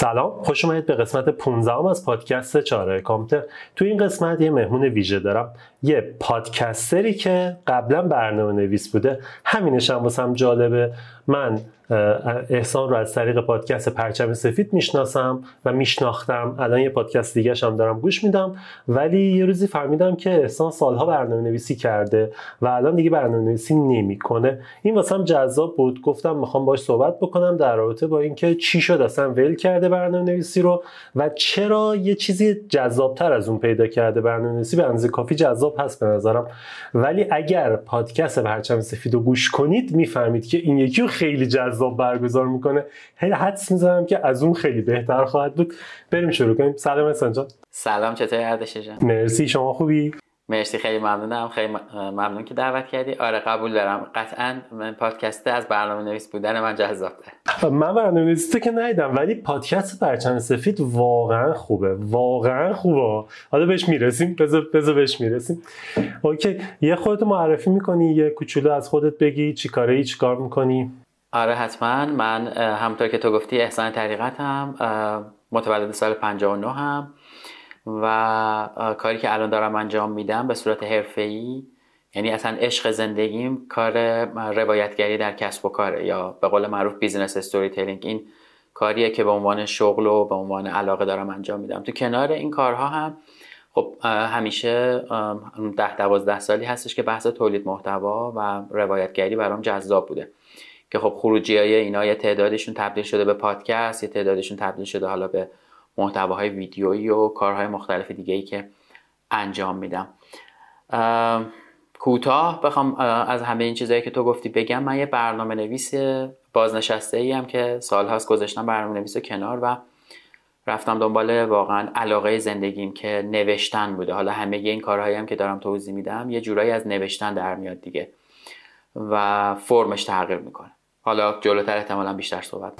سلام خوش اومدید به قسمت 15 از پادکست چاره کامپیوتر. تو این قسمت یه مهمون ویژه دارم. یه پادکستری که قبلا برنامه نویس بوده. همینش هم واسم جالبه. من احسان رو از طریق پادکست پرچم سفید می‌شناسم و میشناختم. الان یه پادکست دیگه هم دارم گوش میدم. ولی یه روزی فهمیدم که احسان سالها برنامه نویسی کرده و الان دیگه برنامه نویسی نمی‌کنه. این واسم جذاب بود. گفتم می‌خوام باش صحبت بکنم در رابطه با اینکه چی شد اصلا ول کرده برنامه نویسی رو و چرا یه چیزی جذابتر از اون پیدا کرده برنامه نویسی به اندازه کافی جذاب هست به نظرم. ولی اگر پادکست پرچم سفید رو گوش کنید می‌فهمید که این یکی خیلی جذاب برگزار می‌کنه. هی حدس می‌زنم که از اون خیلی بهتر خواهد بود. بریم شروع کنیم. سلام احسان جان. سلام چطوری اردش جان؟ مرسی شما خوبی؟ مرسی خیلی ممنونم. خیلی ممنون که دعوت کردی. آره قبول دارم. قطعا من پادکست از برنامه نویس بودن من جذاب من برنامه نویسی که ندیدم ولی پادکست پرچم سفید واقعا خوبه. واقعا خوبه. حالا بهش می‌رسیم. بذار بذار بهش می‌رسیم. اوکی. یه خودت معرفی می‌کنی یه کوچولو از خودت بگی. چی کاره ای چی کار می‌کنی؟ آره حتما. من همونطور که تو گفتی احسان طریقتم متولد سال 59 هم. و کاری که الان دارم انجام میدم به صورت حرفه‌ای یعنی اصلا عشق زندگیم کار روایتگری در کسب و کاره یا به قول معروف business storytelling این کاریه که به عنوان شغل و به عنوان علاقه دارم انجام میدم. تو کنار این کارها هم خب همیشه ده دوازده سالی هستش که بحث تولید محتوا و روایتگری برام جذاب بوده. که خب خروجی های اینا یه تعدادشون تبدیل شده به پادکست یه تعدادشون تبدیل شده حالا به محتواهای ویدیویی و کارهای مختلف دیگه ای که انجام میدم. کوتاه بخوام از همه این چیزهایی که تو گفتی بگم من یه برنامه نویس بازنشسته ای هم که سالهاست گذاشتم برنامه نویس کنار و رفتم دنبال واقعا علاقه زندگیم که نوشتن بوده. حالا همه این کارهایی هم که دارم توضیح میدم یه جورایی از نوشتن در میاد دیگه و فرمش تغییر می‌کنه. حالا جلوتر احتمالا بیشتر صحبت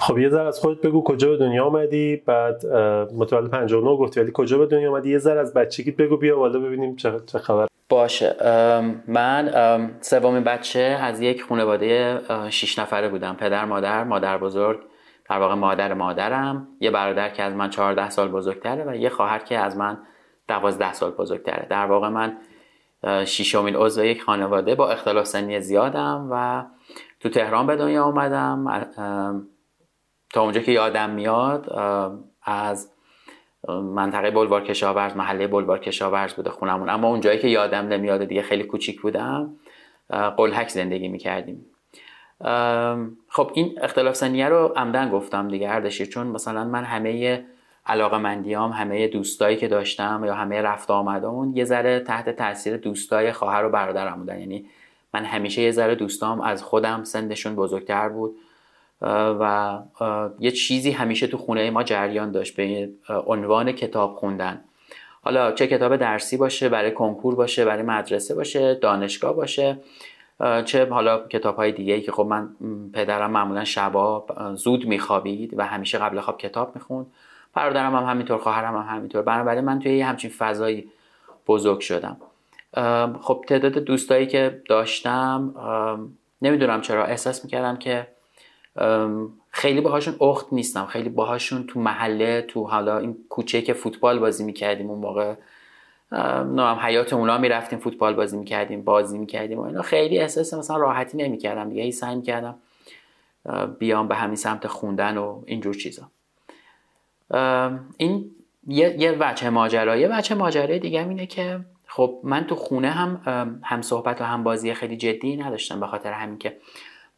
خب یه ذره از خودت بگو کجا به دنیا آمدی بعد متولد 59 گفتی ولی کجا به دنیا آمدی؟ یه ذره از بچگیت بگو بیا بالا ببینیم چه, چه خبر. باشه. من سومین بچه از یک خانواده شش نفره بودم. پدر مادر مادر بزرگ. در واقع مادر مادرم. یه برادر که از من 14 سال بزرگتره و یه خواهر که از من 12 سال بزرگتره. در واقع من ششمین عضو یک خانواده با اختلاف سنی زیادم و تو تهران به دنیا آمدم تا اونجا که یادم میاد از منطقه بلوار کشاورز محله بلوار کشاورز بوده خونمون. اما اونجایی که یادم نمیاد دیگه خیلی کوچیک بودم قلحک زندگی می‌کردیم. خب این اختلاف سنیه رو عمدن گفتم دیگه اردشیر چون مثلا من همه علاقه مندیام همه دوستایی که داشتم یا همه رفت آمدمون یه ذره تحت تاثیر دوستای خواهر و برادرم بودن. یعنی من همیشه یه ذره دوستام از خودم سندشون بزرگتر بود و یه چیزی همیشه تو خونه ما جریان داشت به عنوان کتاب خوندن. حالا چه کتاب درسی باشه برای کنکور باشه برای مدرسه باشه دانشگاه باشه چه حالا کتاب های دیگه که خب من پدرم معمولا شبا زود میخوابید و همیشه قبل خواب کتاب می‌خوند. برادرم هم همینطور خواهرم هم همینطور. بنابراین من توی یه همچین فضایی بزرگ شدم. خب تعداد دوستایی که داشتم نمی‌دونم چرا احساس می‌کردم که خیلی باهاشون اخت نیستم. خیلی باهاشون تو محله تو حالا این کوچه که فوتبال بازی می‌کردیم اون موقع نام حیات اونا می‌رفتیم فوتبال بازی می‌کردیم بازی می‌کردیم و اینا. خیلی احساس مثلا راحتی نمی‌کردم دیگه. هی سعی می‌کردم بیام به همین سمت خوندن و اینجور چیزا. این یه, یه وجه ماجرا. یه وجه ماجرای دیگه اینه که خب من تو خونه هم هم صحبت و هم بازی خیلی جدی نداشتم به خاطر همین که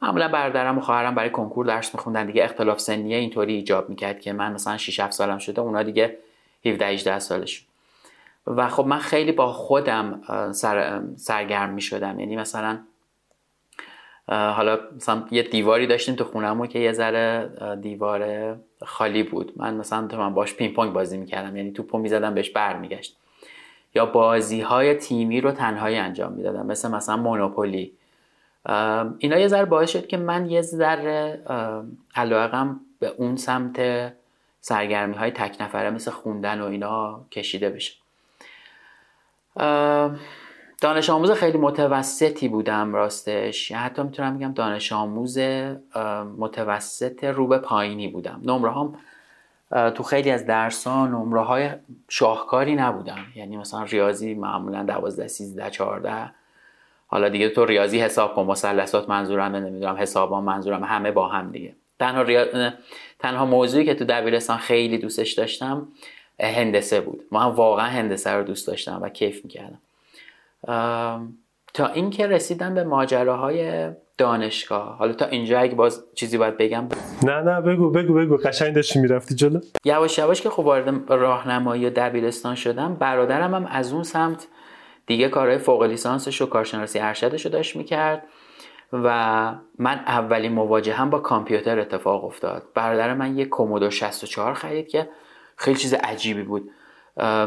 معمولا برادرم و خواهرم برای کنکور درس میخوندن دیگه. اختلاف سنیه اینطوری ایجاب می‌کرد که من مثلا 6 7 سالم شده اونا دیگه 17 18 سالشون و خب من خیلی با خودم سر، سرگرم می‌شدم. یعنی مثلا حالا مثلا یه دیواری داشتیم تو خونمون که یه ذره دیوار خالی بود. من مثلا تو من باش پینگ پونگ بازی می‌کردم. یعنی توپو می‌زدم بهش برمیگشت. یا بازی های تیمی رو تنهایی انجام می‌دادم مثل مثلا مونوپولی. اینا یه ذره باعث شد که من یه ذره علاقم به اون سمت سرگرمی های تک نفره مثل خوندن و اینا کشیده بشه. دانش آموز خیلی متوسطی بودم راستش. یا حتی می‌تونم بگم دانش آموز متوسط رو به پایینی بودم. نمره هم تو خیلی از درسان نمره های شاهکاری نبودم یعنی مثلا ریاضی معمولا 12 13 14 حالا دیگه تو ریاضی حساب کن مثلثات منظورم نمی‌دونم حسابان منظورم همه با هم دیگه. تنها ریا... تنها موضوعی که تو دبیرستان خیلی دوستش داشتم هندسه بود. من واقعا هندسه رو دوست داشتم و کیف می‌کردم. تا اینکه رسیدم به ماجراهای دانشگاه. حالا تا اینجا اگه باز چیزی باید بگم. نه نه بگو بگو بگو. قشنگ داشتی می‌رفتی جلو. یواش یواش که خب وارد راهنمایی و دبیرستان شدم برادرم هم از اون سمت دیگه کارهای فوق لیسانسش و کارشناسی ارشدش رو داشت می‌کرد و من اولین مواجه هم با کامپیوتر اتفاق افتاد. برادر من یه کومودو 64 خرید که خیلی چیز عجیبی بود.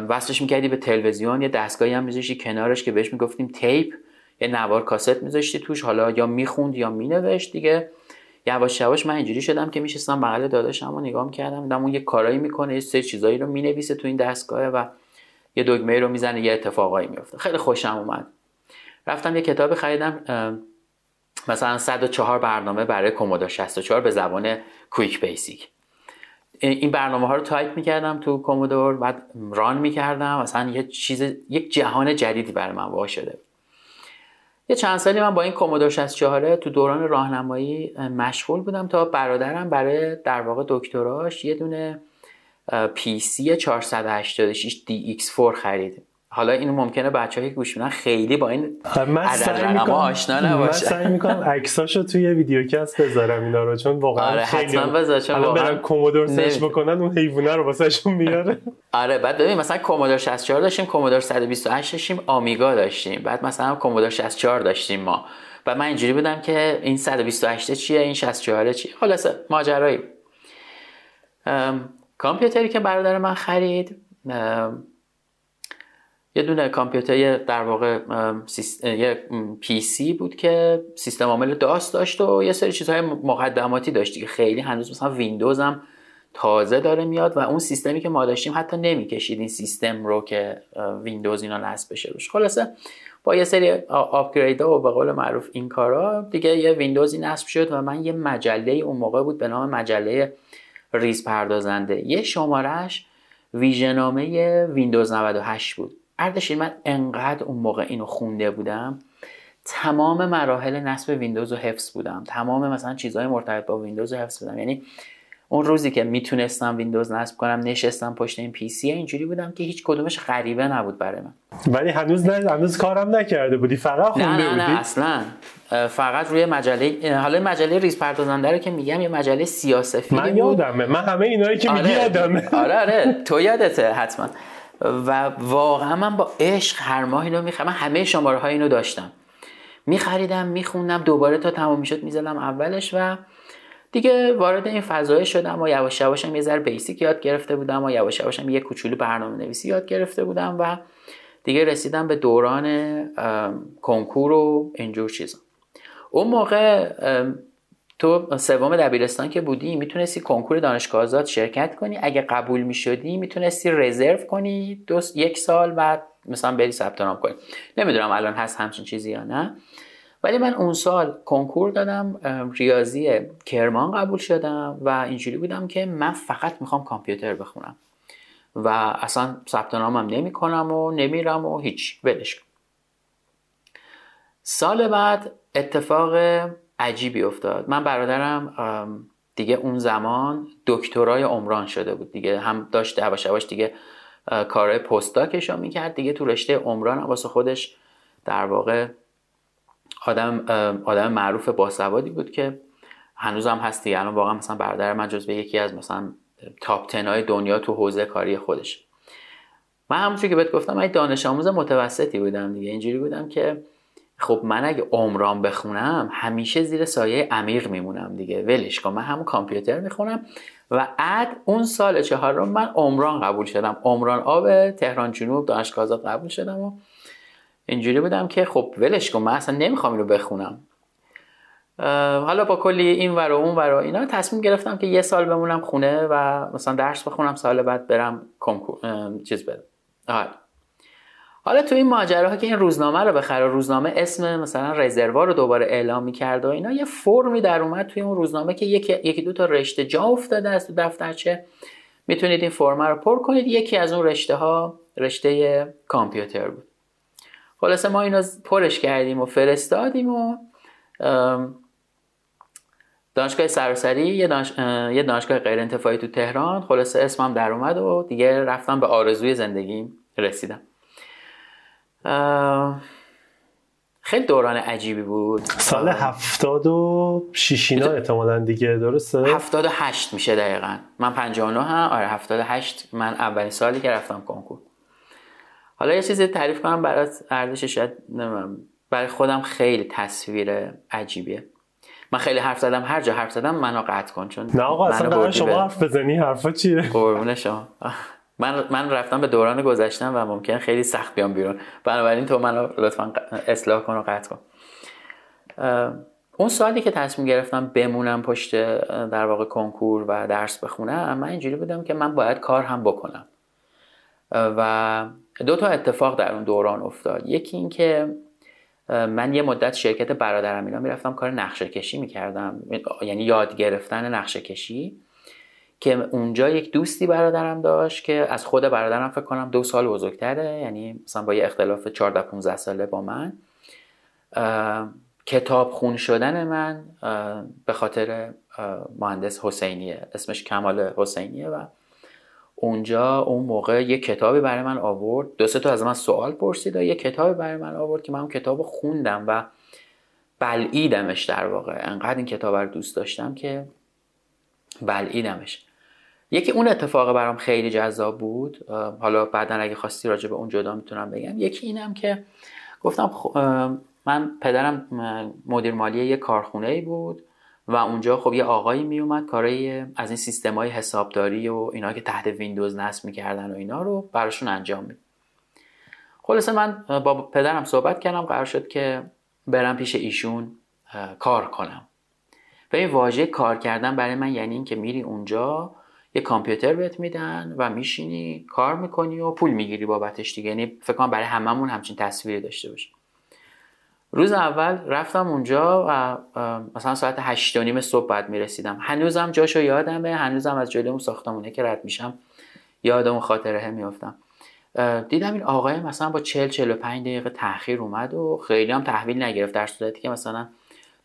وصلش می‌کردی به تلویزیون یه دستگاهی هم میذاشتی کنارش که بهش می‌گفتیم تیپ. یه نوار کاست میذاشتی توش حالا یا می‌خوند یا مینوشت دیگه. یواش یواش من اینجوری شدم که میشستم بغل داداشم و نگاه می‌کردم دیدم اون یه کارایی می‌کنه یه سری چیزایی رو می‌نویسه تو این دستگاه و یه دکمه رو می‌زنه یه اتفاقایی میفته خیلی خوشم اومد. رفتم یه کتاب خریدم مثلا 104 برنامه برای کومودور 64 به زبان QuickBasic. این برنامه ها رو تایپ می‌کردم تو کومودور بعد run می‌کردم. مثلا یه چیز یک جهان جدیدی برای من واقع شده. یه چند سالی من با این کومودور 64 تو دوران راهنمایی مشغول بودم تا برادرم برای در واقع دکتراش یه دونه PC 486 DX4 خرید. حالا اینو ممکنه بچه که گوش میدن خیلی با این عدد رقم آشنا نباشه. من سعی می‌کنم عکساشو توی videocast بذارم اینا رو چون واقعا آره خیلی حتما بذار چون الان برن کومودور search بکنن اون حیوانه رو واسهشون میاره. آره بعد ببین مثلا کومودور 64 داشتیم کومودور 128 داشتیم آمیگا داشتیم بعد مثلا کومودور 64 داشتیم ما. و من اینجوری بودم که این 128 چیه این 64 چیه؟ خلاصه ماجرایی کامپیوتری که برادر من خرید یه دونه کامپیوتر در واقع یه پی سی بود که سیستم عامل داست داشت و یه سری چیزهای مقدماتی داشت که خیلی هنوز مثلا ویندوز هم تازه داره میاد و اون سیستمی که ما داشتیم حتی نمی‌کشید این سیستم رو که ویندوز اینا نصب بشه روش. خلاصه با یه سری upgrade و به قول معروف این کارا دیگه یه ویندوزی نصب شد و من یه مجله اون موقع بود به نام مجله ریز پردازنده. یه شماره‌ش ویژه‌نامه ویندوز 98 بود. اردشیر من انقدر اون موقع اینو خونده بودم تمام مراحل نصب ویندوز رو حفظ بودم. تمام مثلا چیزهای مرتبط با ویندوز رو حفظ بودم. یعنی اون روزی که می‌تونستم ویندوز نصب کنم نشستم پشت این PC اینجوری بودم که هیچ کدومش غریبه نبود برای من. ولی هنوز نه هنوز کارم نکرده بودی. فقط خونده نه نه بودی؟ نه اصلا فقط روی مجله حالا مجله ریز پردازنده رو که میگم یه مجله سیاسفید من یادمه. من همه اینایی که میگی یادمه. آره آره. تو یادته حتما. و واقعا من با عشق هر ماه اینو می‌خرم. من همه شماره های اینو داشتم. میخریدم میخوندم دوباره تا تمام می‌شد می‌زدم اولش و دیگه وارد این فضای شدم و یواش یواشم یه ذره بیسیک یاد گرفته بودم و یواش یواشم یه کوچولو برنامه نویسی یاد گرفته بودم و دیگه رسیدم به دوران کنکور و اینجور چیزا. اون موقع تو سوم دبیرستان که بودی می‌تونستی کنکور دانشگاه آزاد شرکت کنی. اگه قبول می‌شدی می‌تونستی رزرو کنی دو یک سال بعد مثلا بری ثبت نام کنی. نمی‌دونم الان هست همچین چیزی یا نه. ولی من اون سال کنکور دادم ریاضی کرمان قبول شدم و اینجوری بودم که من فقط می‌خوام کامپیوتر بخونم. و اصلا ثبت نامم نمی کنم و نمیرم و هیچ. ولش سال بعد اتفاق عجیبی افتاد. من برادرم دیگه اون زمان دکترای عمران شده بود. دیگه هم داشت یواش یواش دیگه کارهای پستاکش رو می‌کرد. دیگه تو رشته عمران واسه خودش در واقع آدم آدم معروف باسوادی بود که هنوز هم هست دیگه الان واقعا مثلا برادر من جزو یکی از مثلا تاپ تنهای دنیا تو حوزه کاری خودش. من همونجوری که بهت گفتم من دانش آموز متوسطی بودم دیگه. اینجوری بودم که خب من اگه عمران بخونم همیشه زیر سایه امیر میمونم دیگه. ولش کن من همون کامپیوتر می‌خونم. و اد اون سال چهارم من عمران قبول شدم. عمران آب تهران جنوب دانشگاه آزاد قبول شدم و اینجوری بودم که خب ولش کن من اصلا نمی‌خوام اینو بخونم. حالا با کلی این ور و اون ور و اینا تصمیم گرفتم که یه سال بمونم خونه و مثلا درس بخونم سال بعد برم کنکور چیز بدم. حالا تو این ماجراها که این روزنامه رو بخره روزنامه اسم مثلا رزروا رو دوباره اعلام می‌کرد و اینا یه فرمی در اومد توی اون روزنامه که یکی, یکی دو تا رشته جا افتاده است تو دفترچه. می‌تونید این فرم رو پر کنید. یکی از اون رشته ها رشته کامپیوتر بود. خلاصه ما اینو پرش کردیم و فرستادیم و دانشگاه سراسری یه, یه دانشگاه غیر انتفاعی تو تهران خلاصه اسمم در اومد و دیگه رفتم به آرزوی زندگیم رسیدم. خیلی دوران عجیبی بود. سال هفتاد و شیشینا احتمالا دیگه درسته؟ هفتاد و هشت میشه دقیقا. من پنجانو هم. آره هفتاد و هشت من اولین سالی که رفتم کنکور. حالا یه چیزی تعریف کنم برات ارزش شاید برای خودم خیلی تصویر عجیبیه. من خیلی حرف زدم. هر جا حرف زدم منو قطع کن چون نه آقا اصلا شما حرف بزنی حرفا چیه؟ قربون شما. من من رفتم به دوران گذشتم و ممکن خیلی سخت بیام بیرون. بنابراین تو منو لطفا اصلاح کن و قطع کن. اون سالی که تصمیم گرفتم بمونم پشت در واقع کنکور و درس بخونم من اینجوری بودم که من باید کار هم بکنم. و دو تا اتفاق در اون دوران افتاد. یکی این که من یه مدت شرکت برادرم اینا می‌رفتم کار نقشه کشی می‌کردم. یعنی یاد گرفتن نقشه کشی. که اونجا یک دوستی برادرم داشت که از خود برادرم فکر کنم دو سال بزرگتره یعنی مثلا با یه اختلاف 14 15 ساله با من. کتاب خون شدن من به خاطر مهندس حسینیه اسمش کمال حسینیه و اونجا اون موقع یه کتابی برای من آورد. دو سه تا از من سوال پرسید و یه کتابی برای من آورد که من اون کتاب خوندم و بلعیدمش در واقع. انقدر این کتاب رو دوست داشتم که بلعیدمش. یکی اون اتفاق برام خیلی جذاب بود حالا بعدا اگه خواستی راجع به اون جدا می‌تونم بگم. یکی اینم که گفتم من پدرم مدیر مالی یه کارخونه ای بود و اونجا خب یه آقایی میومد کارای از این سیستم های حسابداری و اینا که تحت ویندوز نصب می‌کردن و اینا رو براشون انجام می‌داد. خلاصه من با پدرم صحبت کردم قرار شد که برم پیش ایشون کار کنم. و این واژه کار کردن برای من یعنی اینکه میری اونجا یه کامپیوتر بهت میدن و میشینی کار می‌کنی و پول می‌گیری بابتش دیگه. یعنی فکر کنم برای هممون همچین تصویری داشته باشه روز اول رفتم اونجا و مثلا ساعت هشت و نیم صبح بعد می‌رسیدم. هنوزم جاشو یادمه هنوزم از جلوی اون ساختمونه که رد میشم یادم اون خاطره میافتم. دیدم این آقای مثلا با 40 45 دقیقه تاخیر اومد و خیلی هم تحویل نگرفت در صورتی که مثلا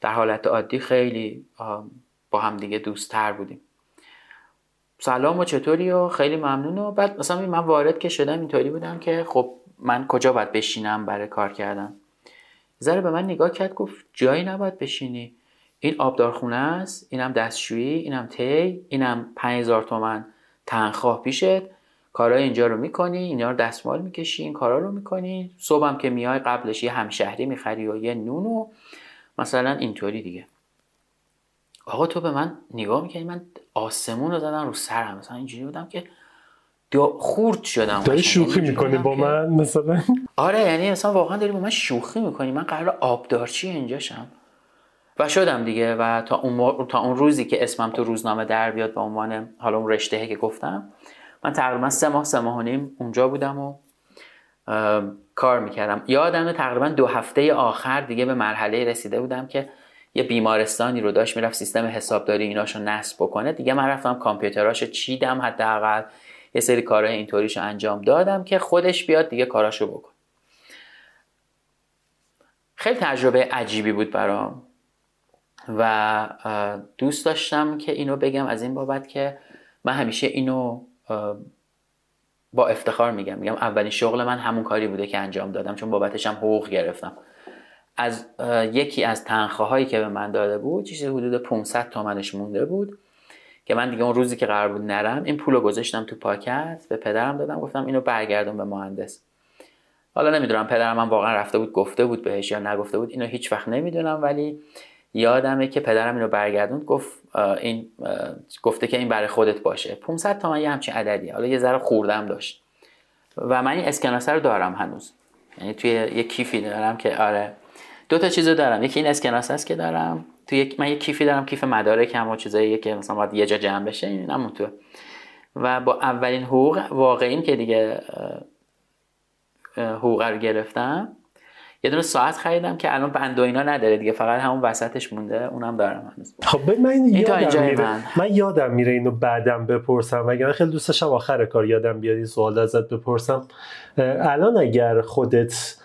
در حالت عادی خیلی با هم دیگه دوستتر بودیم. سلام و چطوری و خیلی ممنون و بعد مثلا من وارد که شدم اینطوری بودم که خب من کجا باید بشینم برای کار کردن. ذره به من نگاه کرد گفت جایی نباید بشینی. این آبدارخونه است اینم دستشویی اینم تی اینم 5000 تومن تنخواه پیشت. کارهای اینجا رو می‌کنی اینا رو دستمال می‌کشی این کارا رو می‌کنی. صبحم که میای قبلش یه همشهری می‌خری و یه نون و مثلا اینطوری دیگه. آقا تو به من نگاه می‌کنی من آسمون رو زدم رو سرم. مثلا اینجوری بودم که خورد شدم داری شوخی می‌کنی با من مثلا؟ آره یعنی مثلا واقعا داری با من شوخی می‌کنی. من قرار آبدارچی اینجاشم. و شدم دیگه. و تا اون, تا اون روزی که اسمم تو روزنامه در بیاد به عنوان حالا اون رشته که گفتم من تقریبا سه ماه سه ماه و نیم اونجا بودم و کار می‌کردم. یادم تقریبا دو هفته آخر دیگه به مرحله رسیده بودم که یه بیمارستانی رو داشت می‌رفت سیستم حسابداری ایناشو نصب بکنه. دیگه من رفتم کامپیوتراشو چیدم حداقل. یه سری کارهای اینطوریشو انجام دادم که خودش بیاد دیگه کاراشو بکن. خیلی تجربه عجیبی بود برام. و دوست داشتم که اینو بگم از این بابت که من همیشه اینو با افتخار میگم. میگم اولین شغل من همون کاری بوده که انجام دادم چون بابتش هم حقوق گرفتم. از یکی از تنخواهایی که به من داده بود چیزی حدود 500 تومنش مونده بود که من دیگه اون روزی که قرار بود نرم این پولو گذاشتم تو پاکت به پدرم دادم گفتم اینو برگردون به مهندس. حالا نمی‌دونم پدرم من واقعا رفته بود گفته بود بهش یا نگفته بود اینو هیچ وقت نمی‌دونم ولی یادمه که پدرم اینو برگردوند گفت این گفته که این برای خودت باشه. 500 تومن یه همچین عددی حالا یه ذره خوردم داشت. و من این اسکناسه رو دارم هنوز. یعنی توی یه کیفی دارم که آره. دو تا چیزو دارم. یکی این اسکناس است که دارم. تو یک من یه کیفی دارم کیف مدارکم و چیزایی که مثلا باید یه جا جمع بشه این همون تو و با اولین حقوق واقعی که دیگه حقوق رو گرفتم. یه دونه ساعت خریدم که الان بند و اینا نداره دیگه. فقط همون وسطش مونده. اونم دارم هنوز. خب من این یادم میره من. من. یادم میره اینو بعدم بپرسم. اگر خیلی دوست داشتم آخر کار یادم بیاد این سوال ازت بپرسم. الان اگر خودت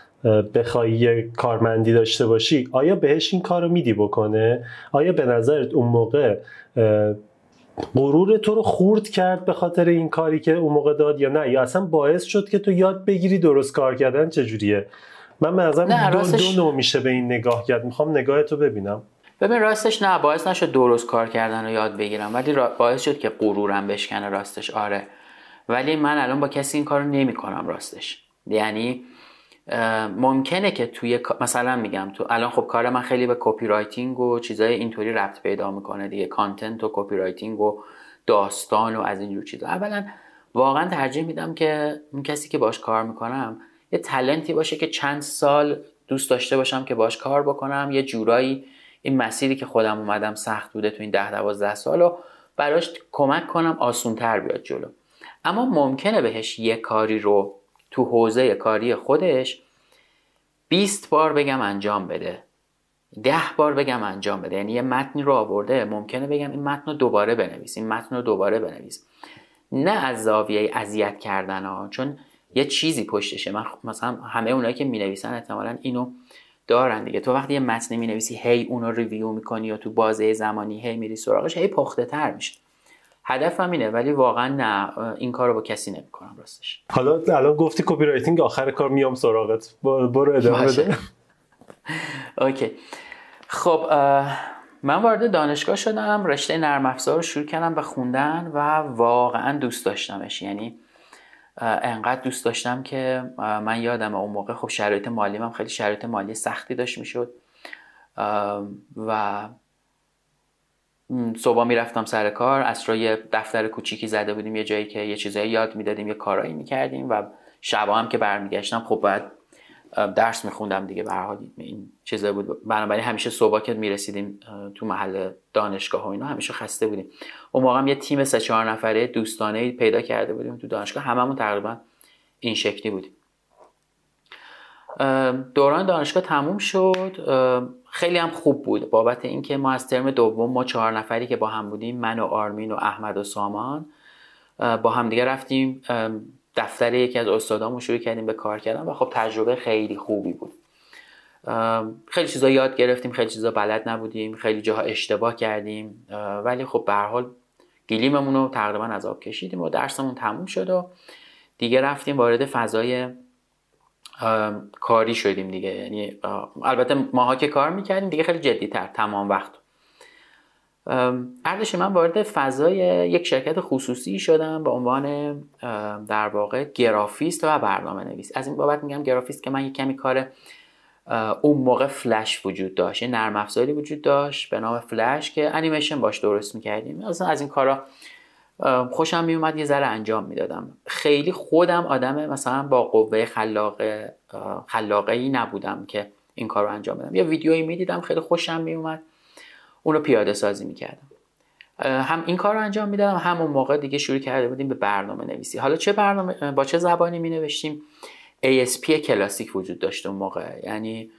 بخوای یه کارمندی داشته باشی آیا بهش این کار رو میدی بکنه؟ آیا به نظرت اون موقع غرور تو رو خورد کرد به خاطر این کاری که اون موقع داد یا نه؟ یا اصلا باعث شد که تو یاد بگیری درست کار کردن چجوریه؟ من به نظرم دو, راستش... دو نوع میشه به این نگاه کرد. می‌خوام نگاه تو ببینم. ببین راستش نه باعث نشد درست کار کردن رو یاد بگیرم ولی باعث شد که غرورم بشکنه راستش. آره. ولی من الان با کسی این کارو نمی‌کنم راستش. یعنی ممکنه که توی مثلا میگم تو الان خب کار من خیلی به copywriting و چیزای اینطوری ربط پیدا می‌کنه دیگه content و copywriting و داستان و از اینجور چیزا. اولا واقعا ترجیح میدم که اون کسی که باش کار می‌کنم یه talent ی باشه که چند سال دوست داشته باشم که باش کار بکنم یه جورایی این مسیری که خودم اومدم سخت بوده تو این ده دوازده سال و براش کمک کنم آسونتر بیاد جلو. اما ممکنه بهش یه کاری رو تو حوزه کاری خودش 20 بار بگم انجام بده. ده بار بگم انجام بده. یعنی یه متنی رو آورده ممکنه بگم این متن رو دوباره بنویس این متن رو دوباره بنویس. نه از زاویه اذیت کردن ها چون یه چیزی پشتشه. من مثلا همه اونایی که می نویسن احتمالا اینو دارن دیگه. تو وقتی یه متن می نویسی هی اونو ریویو می‌کنی یا تو بازه زمانی هی میری سراغش هی پخته تر میشه. هدفم اینه ولی واقعا نه این کارو با کسی نمی‌کنم راستش. حالا الان گفتی copywriting آخر کار میام سراغت. برو ادامه بده. okay. خب من وارد دانشگاه شدم رشته نرم افزار رو شروع کردم به خوندن و واقعا دوست داشتمش. یعنی انقدر دوست داشتم که من یادم اون موقع خب شرایط مالی من خیلی شرایط مالی سختی داشت می‌شد. و صبح می‌رفتم سر کار از یه دفتر کوچیکی زده بودیم یه جایی که یه چیزایی یاد می‌دادیم یه کارایی می‌کردیم و شبا هم که برمیگشتم خب باید درس میخوندم دیگه به حال این چیزا بود. بنابراین همیشه صبح که می‌رسیدیم تو محل دانشگاه و اینا همیشه خسته بودیم. اون موقع هم یه تیم سه چهار نفره دوستانه پیدا کرده بودیم تو دانشگاه. هممون تقریبا این شکلی بودیم. دوران دانشگاه تموم شد. خیلی هم خوب بود. بابت اینکه ما از ترم دوم ما چهار نفری که با هم بودیم من و آرمین و احمد و سامان با هم دیگه رفتیم دفتر یکی از استادامون شروع کردیم به کار کردن و خب تجربه خیلی خوبی بود. خیلی چیزا یاد گرفتیم خیلی چیزا بلد نبودیم خیلی جاها اشتباه کردیم ولی خب به هر حال گلیممون رو تقریبا از آب کشیدیم و درسمون تموم شد و دیگه رفتیم وارد فضای کاری شدیم دیگه. یعنی البته ماها که کار می‌کردیم دیگه خیلی جدی تر تمام وقت. اردش من وارد فضای یک شرکت خصوصی شدم به عنوان در واقع گرافیست و برنامه نویس از این بابت میگم گرافیست که من یک کمی کار اون موقع فلش وجود داشت. یه نرم افزاری وجود داشت به نام فلش که انیمیشن باش درست می‌کردیم. اصلا از این کارا خوشم میومد یه ذره انجام می‌دادم. خیلی خودم آدم مثلا با قوه خلاقه ای نبودم که این کار رو انجام بدم. یه ویدیویی می‌دیدم خیلی خوشم میومد. اونو پیاده سازی می‌کردم. هم این کار انجام می‌دادم همون موقع دیگه شروع کرده بودیم به برنامه نویسی حالا چه برنامه با چه زبانی می نوشتیم ASP کلاسیک وجود داشت اون موقع. یعنی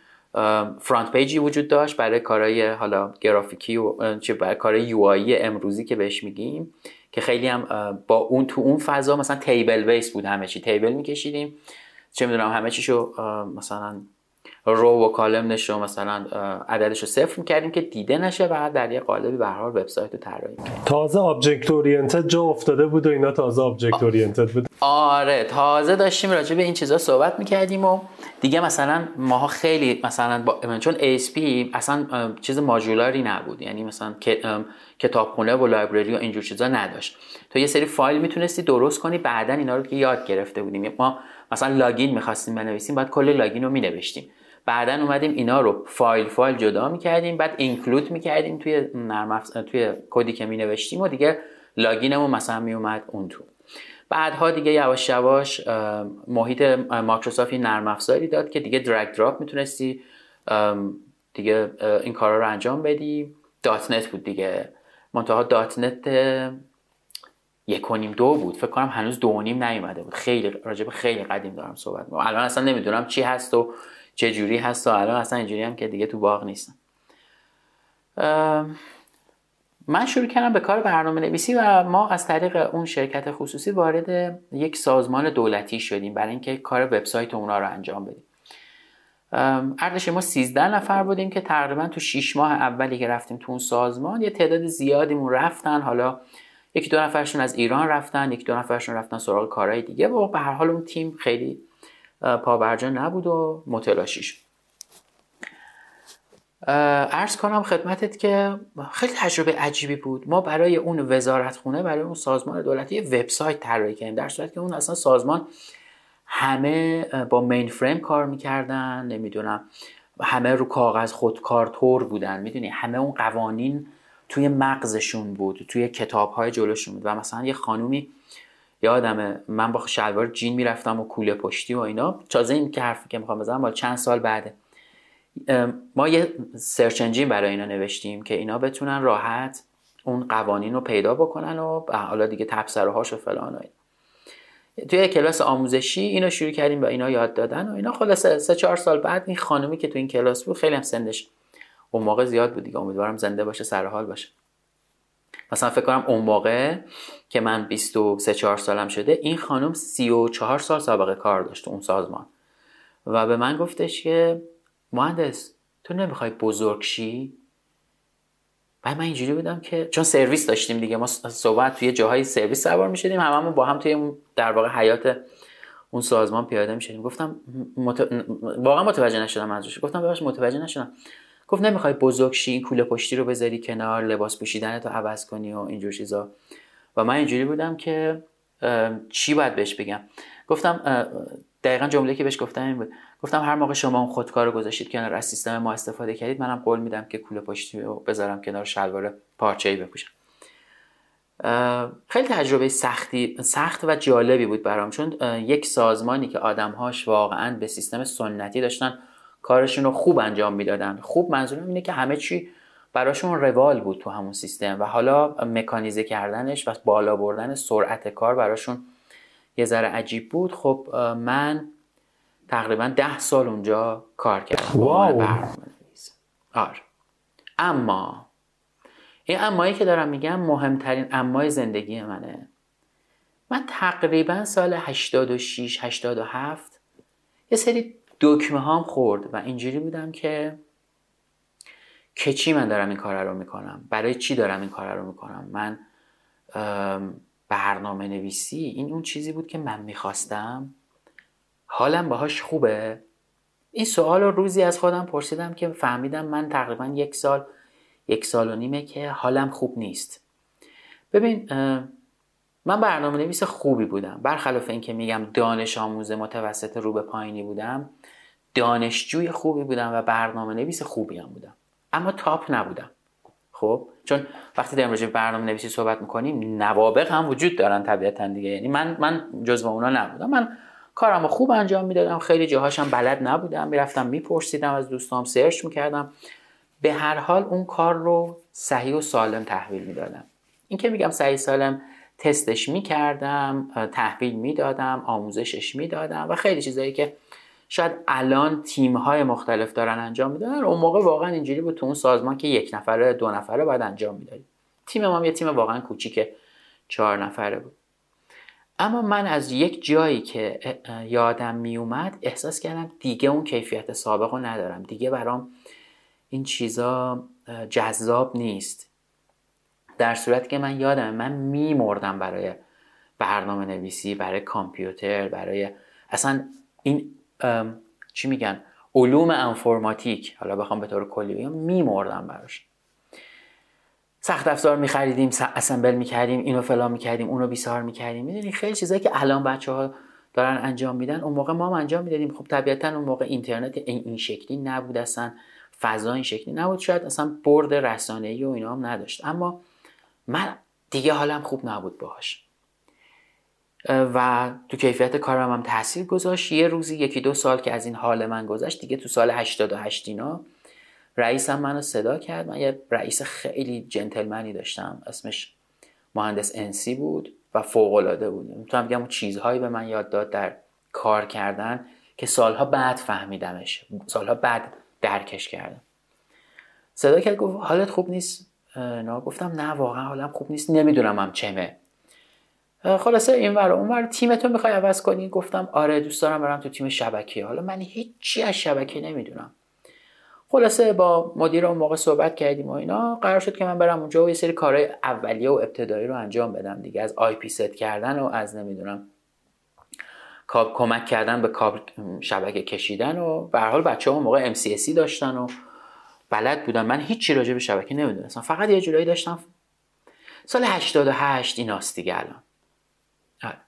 فرانت پیجی وجود داشت برای کارهای حالا گرافیکی و چه برای کارهای یو امروزی که بهش میگیم. که خیلی هم با اون تو اون فضا مثلا table base بود همه چی. table میکشیدیم. چه می‌دونم همه چیشو مثلا row و column شو مثلا عددش رو صفر می‌کردیم که دیده نشه و در یه قالبی به هر حال وبسایت رو طراحی تازه object oriented جا افتاده بود و اینا تازه object oriented بود. آره تازه داشتیم راجع به این چیزا صحبت می‌کردیم و دیگه مثلا ماها خیلی مثلا با... چون ASP اصلا چیز ماژولاری نبود. یعنی مثلا کتابخونه و library و اینجور چیزا نداشت. تو یه سری فایل می‌تونستی درست کنی بعدا اینا رو که یاد گرفته بودیم. ما مثلا login می‌خواستیم بنویسیم بعد کل login رو مینوشتیم. بعدا اومدیم اینا رو فایل فایل جدا می‌کردیم بعد include می‌کردیم توی نرم توی کدی که مینوشتیم و دیگه login مون مثلا میومد اون تو. بعدها دیگه یواش یواش محیط مایکروسافت نرم افزاری داد که دیگه drag drop می‌تونستی دیگه این کارا رو انجام بدی. .NET بود دیگه. منتها .NET یک و نیم دو بود. فکر کنم هنوز دو نیم نیومده بود. خیلی راجع به خیلی قدیم دارم صحبت می‌کنم. الان اصلا نمی‌دونم چی هست و چه جوری هست و الان اصلا اینجوری هم که دیگه تو باغ نیستم. من شروع کردم به کار برنامه نویسی و ما از طریق اون شرکت خصوصی وارد یک سازمان دولتی شدیم برای اینکه کار وبسایت اونا رو انجام بدیم. ارزش ما 13 نفر بودیم که تقریبا تو 6 ماه اولی که رفتیم تو اون سازمان یه تعداد زیادیمون رفتن. حالا یکی دو نفرشون از ایران رفتن یکی دو نفرشون رفتن سراغ کارهای دیگه و به هر حال اون تیم خیلی پابرجا نبود و متلاشی شد ارز کنم خدمتت که خیلی تجربه عجیبی بود. ما برای اون وزارت خونه برای اون سازمان دولتی وبسایت طراحی کردیم در صورتی که اون اصلا سازمان همه با مین فریم کار می‌کردن نمی‌دونم همه رو کاغذ خودکار تور بودن. می‌دونی؟ همه اون قوانین توی مغزشون بود توی کتاب های جلوشون بود. و مثلا یه خانومی یادمه من با شلوار جین می‌رفتم و کوله پشتی و اینا. تازه این که حرفی که می‌خوام بزنم چند سال بعده. ما یه سرچ انجین برای اینا نوشتیم که اینا بتونن راحت اون قوانین رو پیدا بکنن و حالا دیگه تبصره هاش و فلان و توی کلاس آموزشی اینو شروع کردیم با اینا یاد دادن و اینا. خلاصه سه چهار سال بعد این خانومی که تو این کلاس بود خیلی هم سندش اون موقع زیاد بود دیگه. امیدوارم زنده باشه سر حال باشه. مثلا فکر کنم اون موقع که من 23 4 سالم شده این خانم 34 سال سابقه کار داشت اون سازمان. و به من گفتش که مهندس تو نمی‌خوای بزرگ شی؟ بعد من اینجوری بودم که چون سرویس داشتیم دیگه ما صحبت توی جاهای سرویس سوار می‌شدیم هممون با هم توی در واقع حیات اون سازمان پیاده می‌شدیم. گفتم مت... واقعا متوجه نشدم ازش گفتم ببخش متوجه نشدم. گفت نمی‌خوای بزرگ شی کوله پشتی رو بذاری کنار لباس پوشیدن تو عوض کنی و اینجور چیزا. و من اینجوری بودم که چی باید بهش بگم؟ گفتم دقیقا جمله که بهش گفتم این بود. گفتم هر موقع شما اون خودکار رو گذاشتید کنار از سیستم ما استفاده کردید منم قول میدم که کوله پشتی رو بذارم کنار شلوار ای بپوشم. خیلی تجربه سختی سخت و جالبی بود برام چون یک سازمانی که آدمهاش واقعا به سیستم سنتی داشتن کارشون رو خوب انجام می‌دادن. خوب منظورم اینه که همه چی براشون روال بود تو همون سیستم و حالا مکانیزه کردنش و بالا بردن سرعت کار براشون یه ذره عجیب بود. خب من تقریبا ده سال اونجا کار کردم. واو. آره. اما این امایی که دارم میگم مهمترین امای زندگی منه. من تقریبا سال 86 87 یه سری دکمه هام خورد و اینجوری بودم که که چی من دارم این کار رو می‌کنم؟ برای چی دارم این کار رو می‌کنم؟ من برنامه نویسی این اون چیزی بود که من می‌خواستم حالم باهاش خوبه؟ این سوال رو روزی از خودم پرسیدم که فهمیدم من تقریبا یک سال یک سال و نیمه که حالم خوب نیست. ببین من برنامه نویس خوبی بودم. برخلاف اینکه میگم دانش آموز متوسط رو به پایینی بودم دانشجوی خوبی بودم و برنامه نویس خوبی هم بودم. اما تاپ نبودم. خب؟ چون وقتی در مورد برنامه نویسی صحبت می‌کنیم نوابق هم وجود دارن طبیعتا دیگه. یعنی من من جزو اونا نبودم. من کارم خوب انجام می‌دادم. خیلی جاهاشم بلد نبودم. می‌رفتم میپرسیدم از دوستام سرچ می‌کردم. به هر حال اون کار رو صحیح و سالم تحویل می‌دادم. این که میگم صحیح سالم تستش می‌کردم تحویل می‌دادم آموزشش می‌دادم و خیلی چیزایی که شاید الان تیم های مختلف دارن انجام میدن. اون موقع واقعا اینجوری بود تو اون سازمان که یک نفره دو نفره باید انجام می‌دادیم تیم ما یه تیم واقعا کوچیک چهار نفره بود. اما من از یک جایی که یادم میومد احساس کردم دیگه اون کیفیت سابق رو ندارم. دیگه برام این چیزا جذاب نیست. در صورتی که من یادم من میمردم برای برنامه نویسی برای کامپیوتر برای اصلا این چی میگن؟ علوم انفرماتیک حالا بخوام به طور کلی بگم میمردم براش. سخت افزار میخریدیم اسمبل می‌کردیم اینو فلان می‌کردیم اونو بیسار می‌کردیم. می‌دونی خیلی چیزایی که الان بچه ها دارن انجام میدن اون موقع ما هم انجام می‌دادیم. خب طبیعتا اون موقع اینترنت این, شکلی نبود اصلا فضا این شکلی نبود. شاید اصلا برد رسانه ای و اینا هم نداشت. اما من دیگه حالم خوب نبود باهاش. و تو کیفیت کارم هم تاثیر گذاشت. یه روزی یکی دو سال که از این حال من گذشت دیگه تو سال 88 اینا رئیسم منو صدا کرد. من یه رئیس خیلی جنتلمنی داشتم. اسمش مهندس انسی بود و فوق العاده بود. می‌تونم بگم چیزهایی به من یاد داد در کار کردن که سالها بعد فهمیدمش. سالها بعد درکش کردم. صدا کرد گفت حالت خوب نیست؟ نه. گفتم نه واقعا حالم خوب نیست. نمی‌دونم هم چمه. خلاصه این ور اون ور. تیمتو می‌خوای عوض کنی؟ گفتم آره دوست دارم برم تو تیم شبکه حالا من هیچی از شبکه نمی‌دونم. خلاصه با مدیر اون موقع صحبت کردیم و اینا قرار شد که من برم اونجا و یه سری کارهای اولیه و ابتدایی رو انجام بدم دیگه از IP set کردن و از نمی‌دونم کمک کردن به کابل شبکه کشیدن و به حال بچه اون موقع MCSE داشتن و بلد بودن. من هیچی راجع به شبکه نمی‌دونستم فقط یه جورایی داشتم. سال 88 ایناست دیگه الان. آره.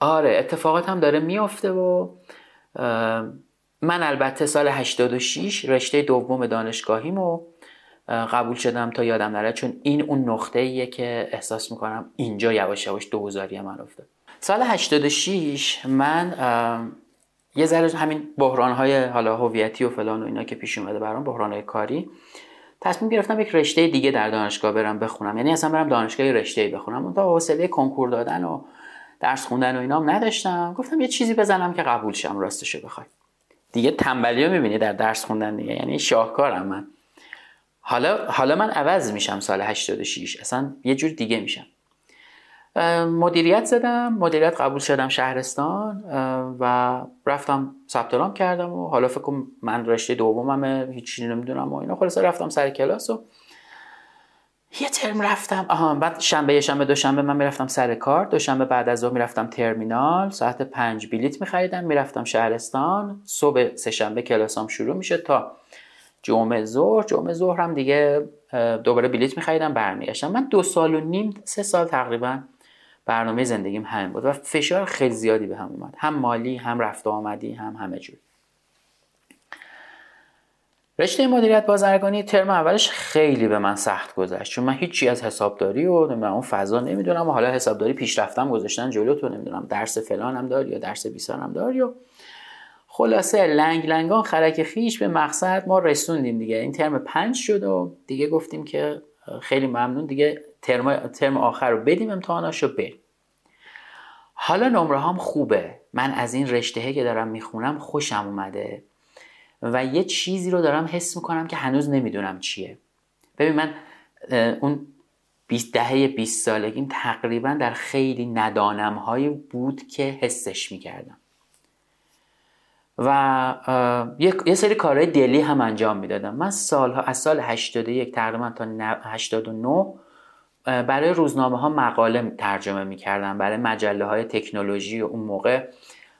آره اتفاقات هم داره میافته و من البته سال 86 رشته دوم دانشگاهیمو قبول شدم تا یادم نره چون این اون نقطه ایه که احساس می‌کنم اینجا یواش یواش دوزاری من افتاد. سال 86 من یه ذره همین بحران های حالا هویتی و فلان و اینا که پیش اومده برام بحران های کاری تصمیم گرفتم یک رشته دیگه در دانشگاه برم بخونم. یعنی اصلا برم دانشگاه رشته بخونم. اون تا حوصله کنکور دادن و درس خوندن و اینام نداشتم. گفتم یه چیزی بزنم که قبول شم راستشو بخوای. دیگه تنبلی رو می‌بینی در درس خوندن دیگه یعنی شاهکارم من. حالا حالا من عوض میشم سال 86 اصلا یه جور دیگه میشم. مدیریت زدم مدیریت قبول شدم شهرستان و رفتم ثبت کردم و حالا فکر من رشته دومم هیچی نمی‌دونم و اینا. خلاص رفتم سر کلاس و یه ترم رفتم. آها بعد شنبه یه شنبه دوشنبه من می‌رفتم سر کار. دوشنبه بعد از ظهر می‌رفتم ترمینال. ساعت پنج بلیت میخریدم می‌رفتم شهرستان. صبح سه شنبه کلاسام شروع میشه تا جمعه ظهر. جمعه ظهر هم دیگه دوباره بلیت میخریدم برمیگشتم. من دو سال و نیم سه سال تقریبا برنامه زندگیم همین بود و فشار خیلی زیادی به هم اومد. هم مالی هم رفت آمدی هم همه جور. رشته مدیریت بازرگانی ترم اولش خیلی به من سخت گذشت. چون من هیچی از حسابداری و نمی‌دونم اون فضا نمی‌دونم و حالا حسابداری پیشرفتم گذاشتن جلو تو نمی‌دونم. درس فلانم داری یا درس بیسانم داری و خلاصه لنگ لنگان خرک خیش به مقصد ما رسوندیم دیگه. این ترم پنج شد و دیگه گفتیم که خیلی ممنون. دیگه ترم, ترم آخر رو بدیم امتحاناشو بریم. حالا نمره هم خوبه. من از این رشته که دارم می‌خونم خوشم اومده. و یه چیزی رو دارم حس می‌کنم که هنوز نمی‌دونم چیه. ببین من اون 20 دهه 20 سالگیم تقریبا در خیلی ندانم های بود که حسش می‌کردم. و یه سری کارهای دلی هم انجام می‌دادم. من سالها از سال 81 تقریبا تا 89 برای روزنامه ها مقاله ترجمه می‌کردم. برای مجله های تکنولوژی و اون موقع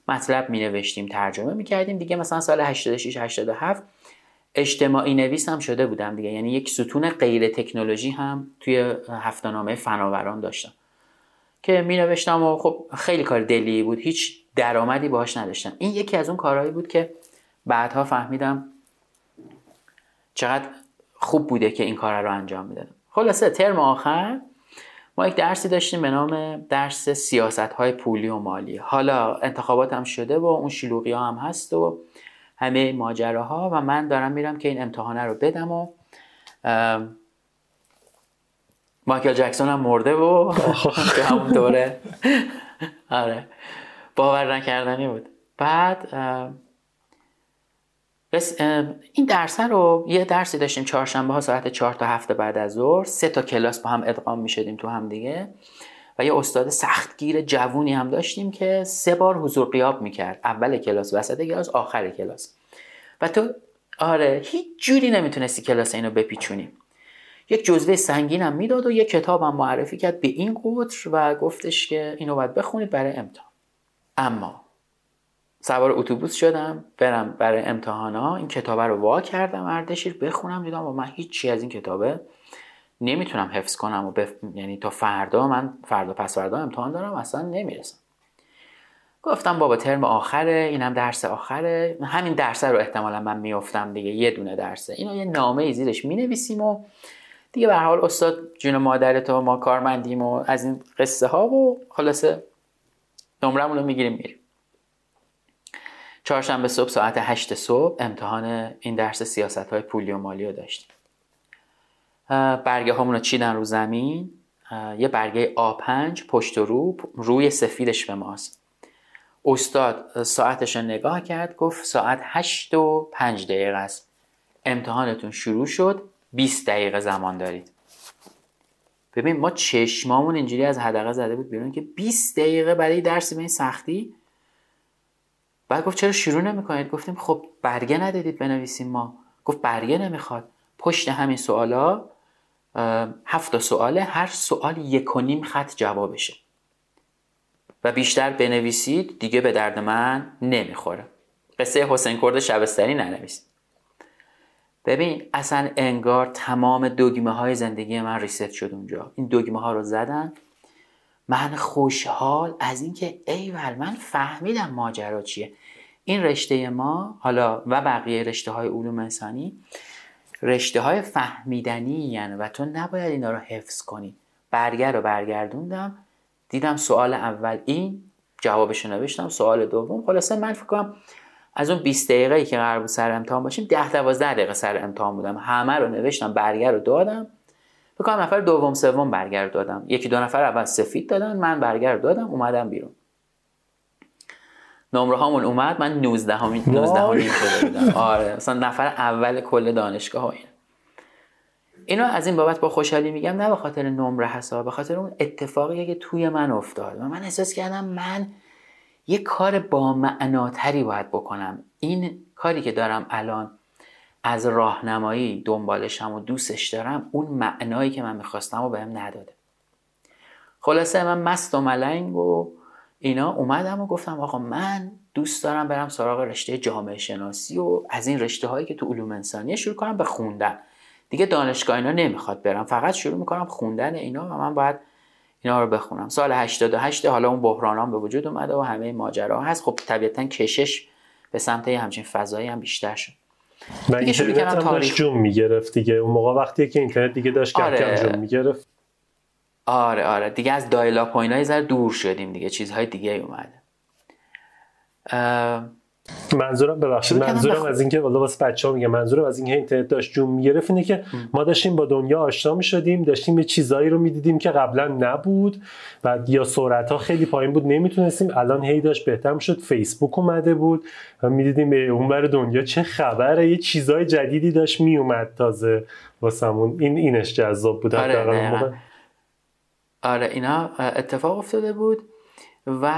مطلب می نوشتیم ترجمه می کردیم دیگه مثلا سال 86 87 اجتماعی نویس هم شده بودم دیگه. یعنی یک ستون غیر تکنولوژی هم توی هفتهنامه فناوران داشتم که می نوشتم و خب خیلی کار دلی بود. هیچ درآمدی باهاش نداشتم. این یکی از اون کارهایی بود که بعدها فهمیدم چقدر خوب بوده که این کار رو انجام می‌دادم خلاصه ترم آخر ما یک درسی داشتیم به نام درس سیاست های پولی و مالی. حالا انتخابات هم شده و اون شلوغی ها هم هست و همه ماجراها و من دارم میرم که این امتحانه رو بدم و مایکل جکسون هم مرده و تو همون دوره. آره. باور نکردنی بود. بعد بس این درس رو یه درسی داشتیم چهارشنبه ها ساعت چهار تا هفته بعد از ظهر. سه تا کلاس با هم ادغام می شدیم تو هم دیگه. و یه استاد سختگیر جوونی هم داشتیم که سه بار حضور قیاب می‌کرد. اول کلاس وسط کلاس آخر کلاس. و تو آره هیچ جوری نمی‌تونستی کلاس اینو بپیچونی. یک جزوه سنگین هم می‌داد و یک هم معرفی کرد به این قطر و گفتش که اینو باید بخونید برای امتحان. اما سوار اتوبوس شدم برم برای امتحانا این کتابه رو وا کردم اردشیر بخونم دیدم و من هیچی از این کتابه نمی‌تونم حفظ کنم و بف... یعنی تا فردا من فردا پس فردا امتحان دارم اصلا نمی‌رسم. گفتم بابا ترم آخره اینم درس آخره. همین درسه رو احتمالا من میافتم دیگه یه دونه درسه. اینو یه نامه ای زیرش می‌نویسیم و دیگه به حال استاد جون مادرت و ما کارمندیم و از این قصه ها و خلاصه نمرمون رو می‌گیریم میریم. چهارشنبه صبح ساعت 8 صبح امتحان این درس سیاست های پولی و مالی رو داشتیم. برگه هامون رو چیدن رو زمین. یه برگه آ5 پشت و رو روی سفیدش به ماست. استاد ساعتش رو نگاه کرد گفت ساعت هشت و پنج دقیقه است. امتحانتون شروع شد 20 دقیقه زمان دارید. ببین ما چشمامون اینجوری از حدقه زده بود بیرون که 20 دقیقه برای درسی به این سختی؟ بعد گفت چرا شروع نمی‌کنید؟ گفتیم خب برگه ندادید بنویسیم ما. گفت برگه نمی‌خواد. پشت همین سوالا هفت سواله هر سوال یک و نیم خط جوابشه. و بیشتر بنویسید دیگه به درد من نمی‌خوره. قصه حسین کرد شبستری ننویسید ببین اصلا انگار تمام دگمه های زندگی من ریست شد اونجا. این دگمه ها رو زدن من خوشحال از اینکه ایول من فهمیدم ماجرا چیه. این رشته ما حالا و بقیه رشته های علوم انسانی رشته های فهمیدنی یعنی و تو نباید اینا رو حفظ کنی. برگر رو برگردوندم دیدم سوال اول این جوابش نوشتم سوال دوم. خلاصه من فکر کنم از اون 20 دقیقه ای که قرار بود سر امتحان باشیم 10 12 دقیقه سر امتحان بودم. همه رو نوشتم برگر رو دادم. کنم نفر دوم سوم برگر دادم. یکی دو نفر اول سفید دادن من برگر دادم اومدم بیرون. نمره هامون اومد من 19 همین 19 همین شده بودم آره مثلا نفر اول کل دانشگاه ها این اینو از این بابت با خوشحالی میگم نه به خاطر نمره حساب به خاطر اون اتفاقی که توی من افتاد. و من احساس کردم من یه کار با معناتری باید بکنم. این کاری که دارم الان از راهنمایی دنبالشم و دوستش دارم اون معنایی که من می‌خواستم و بهم نداده. خلاصه من مست و ملنگ و اینا اومدم و گفتم آقا من دوست دارم برم سراغ رشته جامعه شناسی و از این رشته هایی که تو علوم انسانی شروع کنم به خوندن. دیگه دانشگاه اینا نمی‌خواد برم فقط شروع می‌کنم خوندن اینا و من باید اینا رو بخونم. سال 88 حالا اون بحرانام به وجود اومده و همه ماجرا هست. خب طبیعتا کشش به سمت همچین فضایی هم بیشتر شد. و اینترنت هم. داشت جون می‌گرفت دیگه. اون موقع وقتی که اینترنت دیگه داشت آره. کم جون می‌گرفت. آره آره. دیگه از دایلا های زر دور شدیم دیگه. چیزهای دیگه اومده منظورم ببخشید منظورم از اینکه والا واسه بچه‌ها میگم منظورم از اینکه اینترنت داشت جون می‌گرفت اینه که ما داشتیم با دنیا آشنا می‌شدیم داشتیم یه چیزایی رو می‌دیدیم که قبلا نبود و یا سرعت ها خیلی پایین بود نمی‌تونستیم. الان هی داشت بهتر می‌شد. فیسبوک اومده بود و می‌دیدیم به اونور دنیا چه خبره. یه چیزای جدیدی داشت میومد تازه واسمون. این اینش جذاب بود آره, آره اینا اتفاق افتاده بود و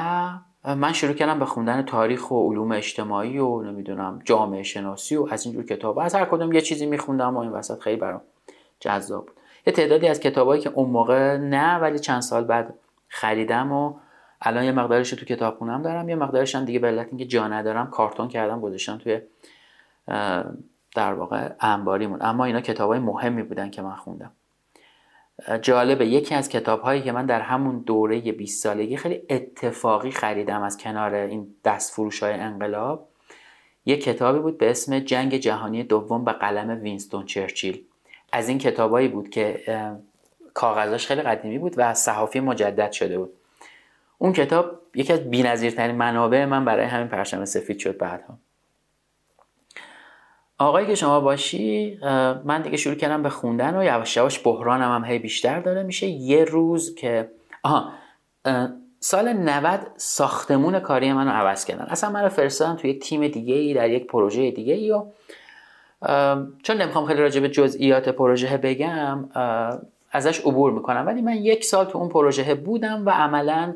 من شروع کردم به خوندن تاریخ و علوم اجتماعی و نمی‌دونم جامعه شناسی و از اینجور کتاب. از هر کدوم یه چیزی میخوندم و این وسط خیلی برام جذاب بود. یه تعدادی از کتابایی که اون موقع نه ولی چند سال بعد خریدم و الان یه مقدارش تو کتابخونم دارم. یه مقدارش هم دیگه به علت اینکه جا ندارم کارتون کردم گذاشتم توی در واقع انباریمون اما اینا کتابای مهمی بودن که من خوندم. جالبه. یکی از کتاب هایی که من در همون دوره 20 سالگی خیلی اتفاقی خریدم از کنار این دست فروش های انقلاب یک کتابی بود به اسم جنگ جهانی دوم به قلم وینستون چرچیل. از این کتابایی بود که کاغذاش خیلی قدیمی بود و صحافی مجدد شده بود. اون کتاب یکی از بی‌نظیرترین منابع من برای همین پرچم سفید شد بعدها. آقایی که شما باشی من دیگه شروع کردم به خوندن و یواش یواش بحرانم هم هی بیشتر داره. میشه یه روز که آها سال 90 ساختمون کاری منو عوض کردن. اصلا منو فرستادن توی یک تیم دیگه ای در یک پروژه دیگه ای و چون نمی‌خوام خیلی راجع به جزئیات پروژه بگم ازش عبور می‌کنم. ولی من یک سال تو اون پروژه بودم و عملا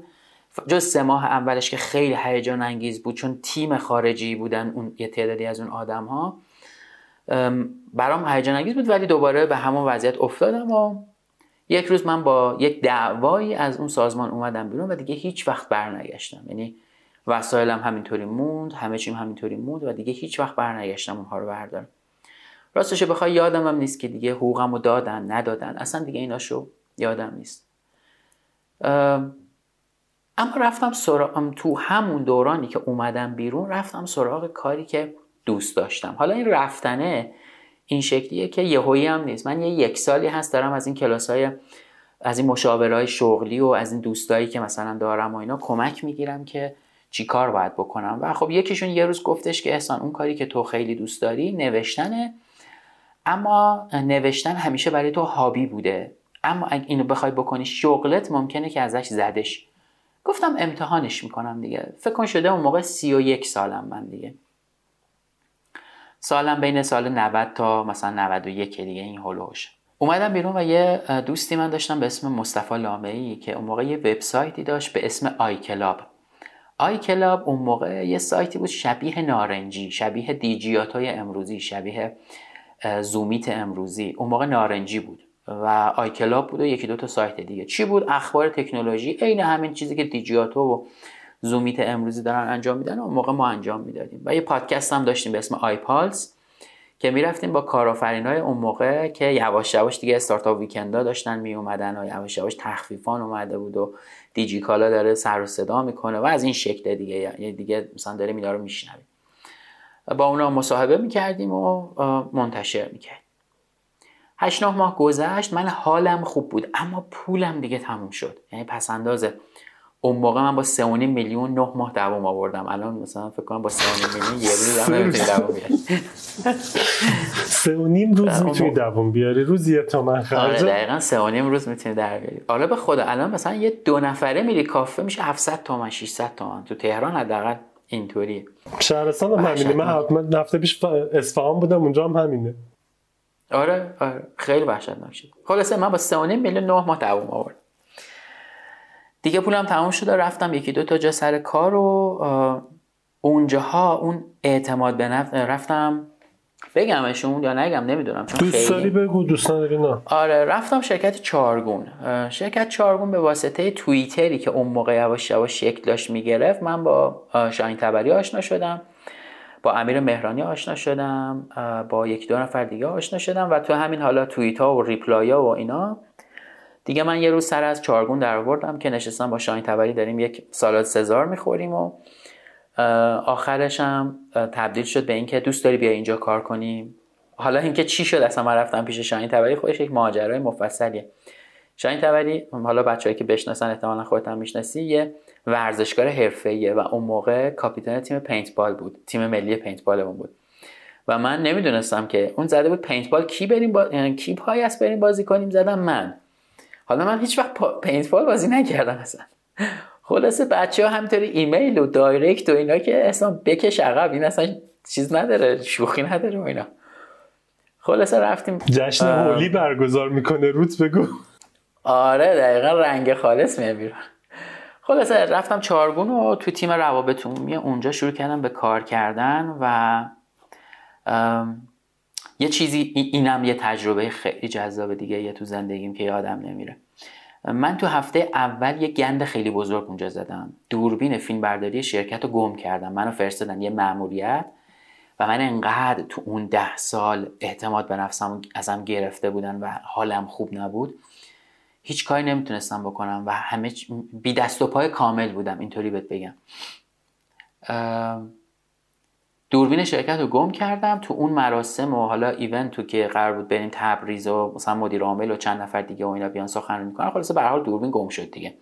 جز سه ماه اولش که خیلی هیجان انگیز بود چون تیم خارجی بودن اون یه تعدادی از اون آدم ها برام هیجان انگیز بود ولی دوباره به همون وضعیت افتادم و یک روز من با یک دعوایی از اون سازمان اومدم بیرون و دیگه هیچ وقت برنگشتم. یعنی وسایلم همینطوری موند همه چیم همینطوری موند و دیگه هیچ وقت برنگشتم اونها رو بردارم. راستش بخوای یادم هم نیست که دیگه حقوقم رو دادن ندادن. اصلا دیگه ایناشو یادم نیست. اما رفتم سراغ تو همون دورانی که اومدم بیرون رفتم سراغ کاری که دوست داشتم. حالا این رفتنه این شکلیه که یهویی هم نیست. من یه یک سالی هست دارم از این کلاس های از این مشاورهای شغلی و از این دوستایی که مثلا دارم و اینا کمک می‌گیرم که چی کار باید بکنم. و خب یکیشون یه روز گفتش که احسان اون کاری که تو خیلی دوست داری نوشتنه. اما نوشتن همیشه برای تو هابی بوده. اما اگه اینو بخوای بکنی شغلت ممکنه که ازش زدش. گفتم امتحانش می‌کنم دیگه. فکر کن شده اون موقع سی و یک سالم من دیگه. سالم بین سال 90 تا مثلا 91 دیگه این هلوش اومدم بیرون و یه دوستی من داشتم به اسم مصطفی لامعی که اون موقع یه وبسایتی داشت به اسم iClub iClub اون موقع یه سایتی بود شبیه نارنجی شبیه دیجیاتوی امروزی شبیه زومیت امروزی. اون موقع نارنجی بود و iClub بود و یکی دو تا سایت دیگه. چی بود؟ اخبار تکنولوژی. عین همین چیزی که دیجیاتو و زومیت امروزی دارن انجام میدن و موقع ما انجام می‌دادیم. و یه پادکست هم داشتیم به اسم آی پالس که می‌رفتیم با کارآفرین های اون موقع که یواش یواش دیگه استارتاپ ویکندا داشتن می اومدن و یواش یواش تخفیفان اومده بود و دیجی کالا داره سر و صدا می‌کنه و از این شکل دیگه یعنی دیگه مثلا داره اینا رو میشنویم. با اونا مصاحبه می‌کردیم و منتشر می‌کردیم. هشت نه ماه گذشت من حالم خوب بود اما پولم دیگه تموم شد. یعنی پس اندازه اون موقع من با 3.5 میلیون 9 ماه دوام آوردم. الان مثلا فکر کنم با 3.5 میلیون یه روز هم نمی‌تونی دوام بیاری. 3.5 روز می‌تونی دوام بیاری؟ روز یه تومن خرج آره دقیقاً 3.5 روز می‌تونی در بیاری. حالا به خدا الان مثلا یه دو نفره میری کافه میشه 700 تومن 600 تومن. تو تهران حداقل اینطوری شهرستان هم همینه. من هفته پیش اصفهان بودم اونجا هم همینه. آره آره. خیلی وحشتناک شد. خلاصه من با 3.5 میلیون 9 ماه دوام آوردم. دیگه پولم تمام شد و رفتم یکی دو تا جا سر کار و اونجاها اون اعتماد به نفس رفتم بگمشون یا نگم نمی‌دونم چون دوست داری بگو دوست نداری نه. آره رفتم شرکت چارگون. شرکت چارگون به واسطه توییتری که اون موقع یواش یواش شکل داشت می‌گرفت من با شاهین تبری آشنا شدم با امیر مهرانی آشنا شدم با یکی دو نفر دیگه آشنا شدم و تو همین حالا توییت ها و ریپلای ها و اینا دیگه من یه روز سر از چارگون در آوردم که نشستم با شاهین تبری داریم یک سالاد سزار می‌خوریم و آخرش هم تبدیل شد به اینکه دوست داری بیا اینجا کار کنیم حالا اینکه چی شد؟ اصلا من رفتم پیش شاهین تبری خودش یک ماجرای مفصلیه. شاهین تبری حالا بچه‌ای که بشناسن احتمالاً خودت هم می‌شناسی یه ورزشکار حرفه‌ایه و اون موقع کاپیتان تیم پینتبال بود. تیم ملی پینتبالمون بود. و من نمی‌دونستم که اون زده بود پینتبال کی بریم با... یعنی کی پای است بریم بازی کنیم؟ زدم من. حالا من هیچ وقت پا... پینتبال بازی نکردم اصلا. خلاصه بچه ها همینطوری ایمیل و direct و اینا که اصلا بکش عقب این اصلا چیز نداره شوخی نداره و اینا. خلاصه رفتیم جشن هولی برگزار می‌کنه روت بگو. آره دقیقا رنگ خالص میبیرن خلاصه رفتم چارگون و تو تیم روابط عمومی اونجا شروع کردم به کار کردن و یه چیزی اینم یه تجربه خیلی جذاب دیگه یه تو زندگیم که یادم نمیره. من تو هفته اول یه گند خیلی بزرگ اونجا زدم. دوربین فیلم برداری شرکت رو گم کردم. منو فرستادن یه مأموریت و من انقدر تو اون ده سال اعتماد به نفسم ازم گرفته بودن و حالم خوب نبود. هیچ کاری نمی‌تونستم بکنم و همه بی دست و پای کامل بودم. اینطوری بهت بگم. دوربین شرکت رو گم کردم تو اون مراسم و حالا ایونت تو که قرار بود بریم تبریز و مثلا مدیر عامل و چند نفر دیگه و اینا بیان سخنرانی می‌کنن. خلاصه به حال دوربین گم شد دیگه.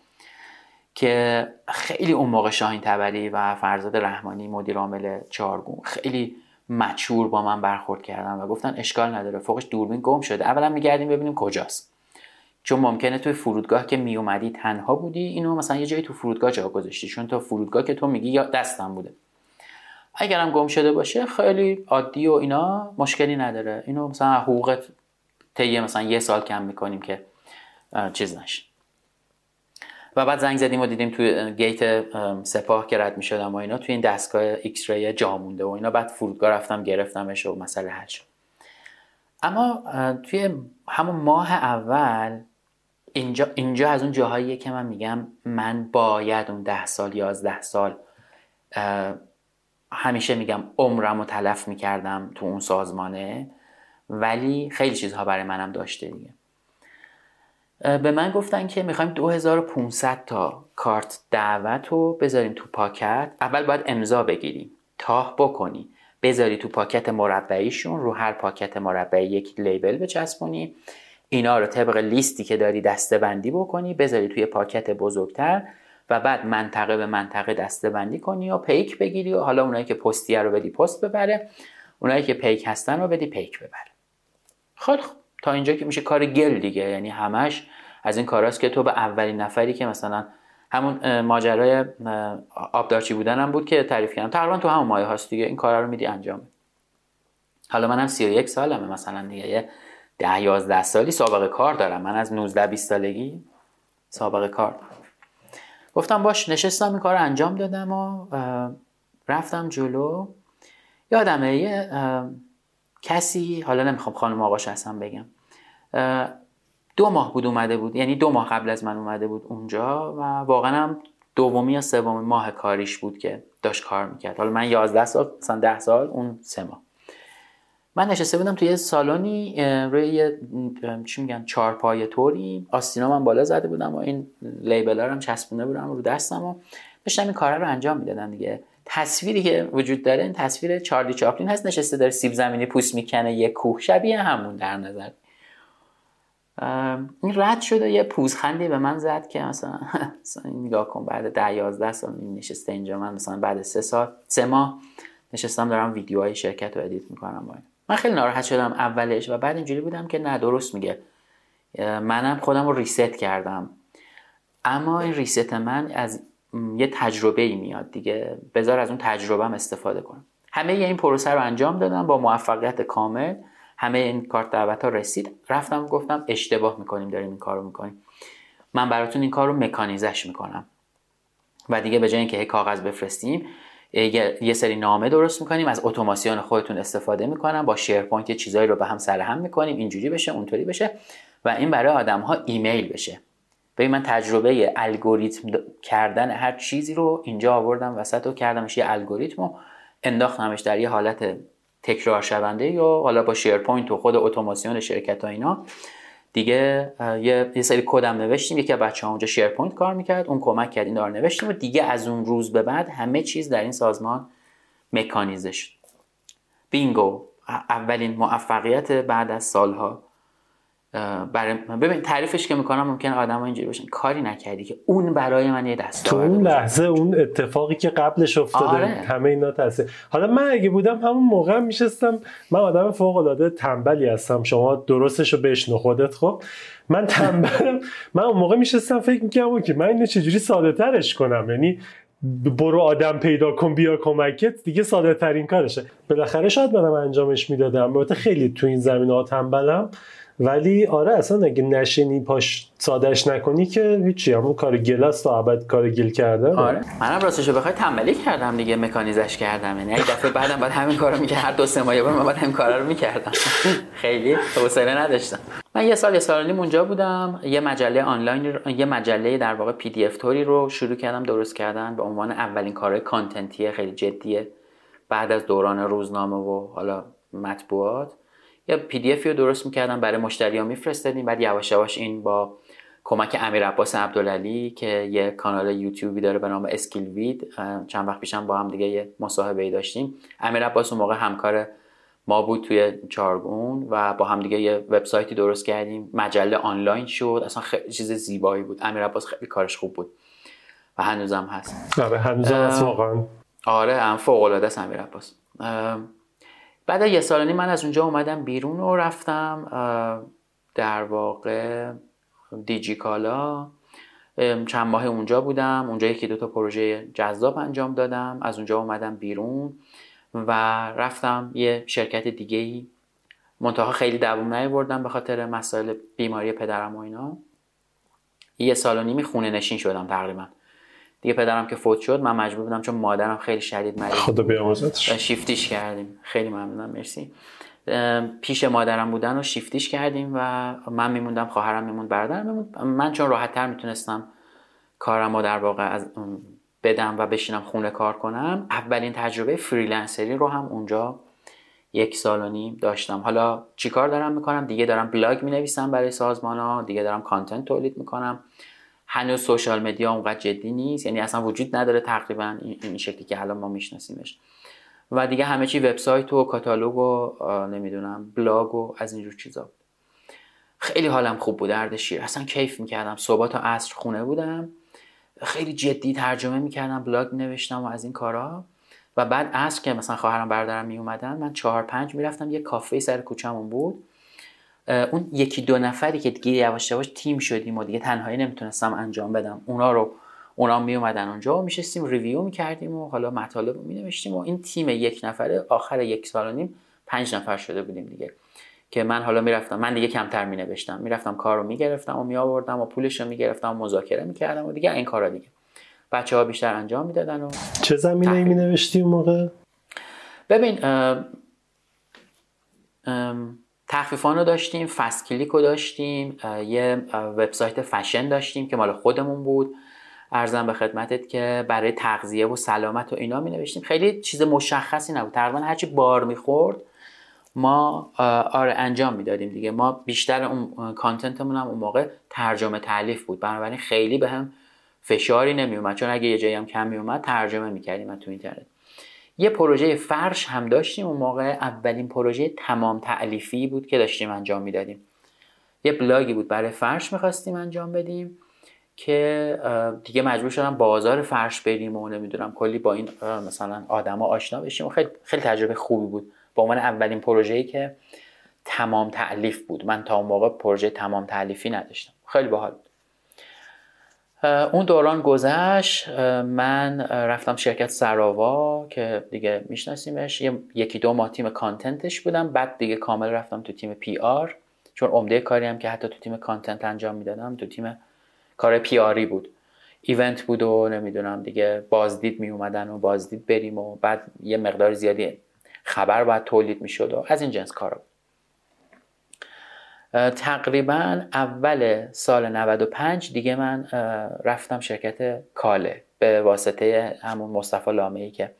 که خیلی اون موقع شاهین تبری و فرزاد رحمانی مدیر عامل چارگون خیلی مچور با من برخورد کردن و گفتن اشکال نداره فوقش دوربین گم شده. اولا میگردیم ببینیم کجاست. چون ممکنه توی فرودگاه که میومدی تنها بودی اینو مثلا یه جایی تو فرودگاه جا گذاشتی. چون تو فرودگاه که تو میگی یا دستم بوده. اگرم گم شده باشه خیلی عادی و اینا مشکلی نداره. اینو مثلا حقوقت طی مثلا یه سال کم می‌کنیم که چیز نشه. و بعد زنگ زدیم و دیدیم توی گیت سپاه که رد می‌شدم و اینا توی این دستگاه X-ray جا مونده و اینا. بعد فرودگاه رفتم گرفتمش و مسئله حل شد. اما توی همون ماه اول اینجا, اینجا از اون جاهاییه که من میگم من باید اون ده سال یازده سال همیشه میگم عمرم رو تلف می‌کردم تو اون سازمانه ولی خیلی چیزها برای منم داشته دیگه. به من گفتن که می‌خوایم 2500 تا کارت دعوت رو بذاریم تو پاکت. اول باید امضا بگیریم. تاه بکنی. بذاری تو پاکت مربعیشون رو هر پاکت مربعی یک لیبل بچسبونی. اینا رو طبق لیستی که داری دسته بندی بکنی بذاری توی پاکت بزرگتر. و بعد منطقه به منطقه دسته بندی کنی و پیک بگیری و حالا اونایی که پستیه رو بدی پست ببره اونایی که پیک هستن رو بدی پیک ببره. خیلی خب تا اینجا که میشه کار گل دیگه. یعنی همش از این کاراست که تو به اولین نفری که مثلا همون ماجرای آبدارچی بودنم بود که تعریف کردم. تقریبا تو همون مایه هاست دیگه. این کارا رو میدی انجام حالا منم 31 سالمه. مثلا دیگه یه 10 11 سالی سابقه کار دارم. من از 19 20 سالگی سابقه کار دارم. گفتم باش نشستم این کار انجام دادم و رفتم جلو. یادمه یه کسی حالا نمی‌خوام خانم آقاش هستم بگم دو ماه بود اومده بود یعنی دو ماه قبل از من اومده بود اونجا و واقعا هم دومی یا سومی ماه کاریش بود که داشت کار می‌کرد. حالا من 11 سال مثلا 10 سال اون سه ماه. من نشسته بودم توی یه سالونی روی یه چی میگن چارپایه طوری. آستینا من بالا زده بودم و این لیبل هم چسبونده بودم رو دستم و داشتم این کارا رو انجام می‌دادم دیگه. تصویری که وجود داره این تصویر چارلی چاپلین هست نشسته داره سیب زمینی پوست می‌کنه یه کوه شبیه همون در نظر. این رد شده یه پوزخندی به من زد که مثلا نگاه کن بعد ده یازده سال نشسته اینجا من مثلا بعد سه سال سه ماه نشستم دارم ویدیوهای شرکت رو edit می‌کنم باید. من خیلی ناراحت شدم اولش و بعد اینجوری بودم که نه درست میگه. منم خودم رو reset کردم. اما این reset من از یه تجربه ای میاد دیگه. بذار از اون تجربهم استفاده کنم. همه این پروسه رو انجام دادم با موفقیت کامل. همه این کارت دعوت ها رسید. رفتم گفتم اشتباه می‌کنیم داریم این کار رو می‌کنیم. من براتون این کار رو مکانیزش می‌کنم. و دیگه به جای اینکه کاغذ بفرستیم یه سری نامه درست می‌کنیم از اتوماسیون خودتون استفاده می‌کنم با SharePoint یه چیزایی رو به هم سرهم می‌کنیم اینجوری بشه اونطوری بشه و این برای آدم ها ایمیل بشه. ببین من تجربه الگوریتم کردن هر چیزی رو اینجا آوردم وسط و کردمش یه الگوریتم و انداختمش در یه حالت تکرار شونده یا حالا با SharePoint و خود اتوماسیون شرکت ها اینا. دیگه یه, یه سری کدم نوشتیم. یکی از بچه ها اونجا SharePoint کار می‌کرد. اون کمک کرد این رو نوشتیم و دیگه از اون روز به بعد همه چیز در این سازمان مکانیزه شد. بینگو اولین موفقیت بعد از سالها. برای ببین تعریفش که می‌کنم ممکن آدم اینجوری باشن. کاری نکردی که اون برای من یه دست تو اون لحظه اون اتفاقی که قبلش افتاده آره. همه اینا تاثیر حالا من اگه بودم همون موقع میشستم. من آدم فوق العاده تنبلی هستم. شما درستش رو بشنو خودت خب. من تنبلم. من اون موقع میشستم فکر می‌کنم که من اینو چجوری ساده ترش کنم؟ یعنی برو آدم پیدا کن بیا کمکت. دیگه ساده ترین کارشه. بالاخره شاید منم انجامش می‌دادم البته خیلی تو این زمینه ها تنبلم. ولی آره اصلا اگه نشینی پاش سادش نکنی که هیچی همون کار گل است تا ابد کار گل کرده. آره. منم راستش بخوای تنبلی کردم دیگه مکانیزش کردم. یعنی یک دفعه بعدم بعد همین کارو می‌کرد هر دو سه ماه من بعد همین کارا رو می‌کردم. خیلی حوصله نداشتم. من یه سال یه سال نیم اونجا بودم. یه مجله آنلاین یه مجله در واقع PDF طوری رو شروع کردم درست کردن به عنوان اولین کارهای content ی خیلی جدیه. بعد از دوران روزنامه و حالا مطبوعات. یه PDF ی رو درست می‌کردم برای مشتری میفرستادیم. بعد یواش یواش این با کمک امیر عباس عبدالعلی که یه کانال یوتیوبی داره به نام اسکیل وید چند وقت پیشم با هم دیگه یه مصاحبه ای داشتیم. امیر عباس اون موقع همکار ما بود توی چارگون و با هم دیگه یه وبسایتی درست کردیم. مجله آنلاین شد. اصلا خیلی چیز زیبایی بود. امیر عباس خیلی کارش خوب بود. و هنوزم هست. آره هنوزم هست واقعا. آره هم فوق العاده است امیر عباس. بعد یه سال من از اونجا اومدم بیرون و رفتم در واقع دیجی کالا چند ماه اونجا بودم. اونجا یکی دو تا پروژه جذاب انجام دادم. از اونجا اومدم بیرون و رفتم یه شرکت دیگه ای منتها خیلی دووم نیاوردم به خاطر مسائل بیماری پدرم و اینا. یه سال و نیمی خونه نشین شدم تقریبا. دیگه پدرم که فوت شد من مجبور بودم چون مادرم خیلی شدید مریض خدا بیامرزتش. شیفتیش کردیم. خیلی ممنونم مرسی. پیش مادرم بودن و شیفتیش کردیم و من میموندم خواهرم میموند برادرم میموند. من چون راحت تر می‌تونستم کارم رو در واقع از بدم و بشینم خونه کار کنم اولین تجربه freelancer ی رو هم اونجا یک سال و نیم داشتم. حالا چیکار دارم می‌کنم؟ دیگه دارم بلاگ می‌نویسم برای سازمان ها دیگه دارم content تولید می‌کنم. هنوز social media اونقدر جدی نیست یعنی اصلا وجود نداره تقریبا این شکلی که الان ما میشناسیمش. و دیگه همه چی وبسایت و کاتالوگ و نمی‌دونم بلاگ و از اینجور چیزا. بود خیلی حالم خوب بود درد شیر. اصلا کیف می‌کردم. صبح تا عصر خونه بودم. خیلی جدی ترجمه می‌کردم بلاگ نوشتم و از این کارا. و بعد عصر که مثلا خواهرم برادرم میومدن من چهار پنج می‌رفتم یه کافه سر کوچمون بود. اون یکی دو نفری که دیگه یواش یواش تیم شدیم و دیگه تنهایی نمی‌تونستم انجام بدم. اونا رو اونا می اومدن اونجا و میشستیم ریویو می‌کردیم و حالا مطالب رو می و این تیم یک نفره آخر یک سال و نیم پنج نفر شده بودیم دیگه. که من حالا می‌رفتم من دیگه کمتر می نوشتم می‌رفتم کار رو می‌گرفتم و می آوردم و پولش رو می‌گرفتم و مذاکره می‌کردم و دیگه این کارا دیگه. بچه ها بیشتر انجام می‌دادن و چه زمینه ای می نوشتی اون موقع؟ ببین تخفیفان رو داشتیم فست کلیک رو داشتیم یه وبسایت فشن داشتیم که مال خودمون بود. ارزم به خدمتت که برای تغذیه و سلامت و اینا می نوشتیم خیلی چیز مشخصی نبود. تقریبا هرچی بار می‌خورد ما آره انجام می‌دادیم دیگه. ما بیشتر اون کانتنتمون هم اون موقع ترجمه تعلیف بود. بنابراین خیلی به هم فشاری نمی اومد چون اگه یه جایی هم کم می اومد ترجمه می‌کردیم تو اینترنت. یه پروژه فرش هم داشتیم. اون موقع اولین پروژه تمام تعلیفی بود که داشتیم انجام می‌دادیم. یه بلاگی بود برای فرش می‌خواستیم انجام بدیم که دیگه مجبور شدم بازار فرش بریم و نمی‌دونم کلی با این مثلا آدما آشنا بشیم. و خیلی خیلی تجربه خوبی بود. با عنوان اولین پروژه‌ای که تمام تعلیف بود. من تا اون موقع پروژه تمام تعلیفی نداشتم. خیلی باحال بود. اون دوران گذشت من رفتم شرکت سراوا که دیگه میشناسیمش. یکی دو ماه تیم content ش بودم بعد دیگه کامل رفتم تو تیم PR چون عمده کاری هم که حتی تو تیم content انجام می‌دادم تو تیم کار PR ی بود. event بود و نمی‌دونم دیگه بازدید می اومدن و بازدید بریم و بعد یه مقدار زیادی خبر باید تولید می‌شد و از این جنس کارا تقریبا اول سال 95 دیگه من رفتم شرکت کاله به واسطه همون مصطفی لامه ای که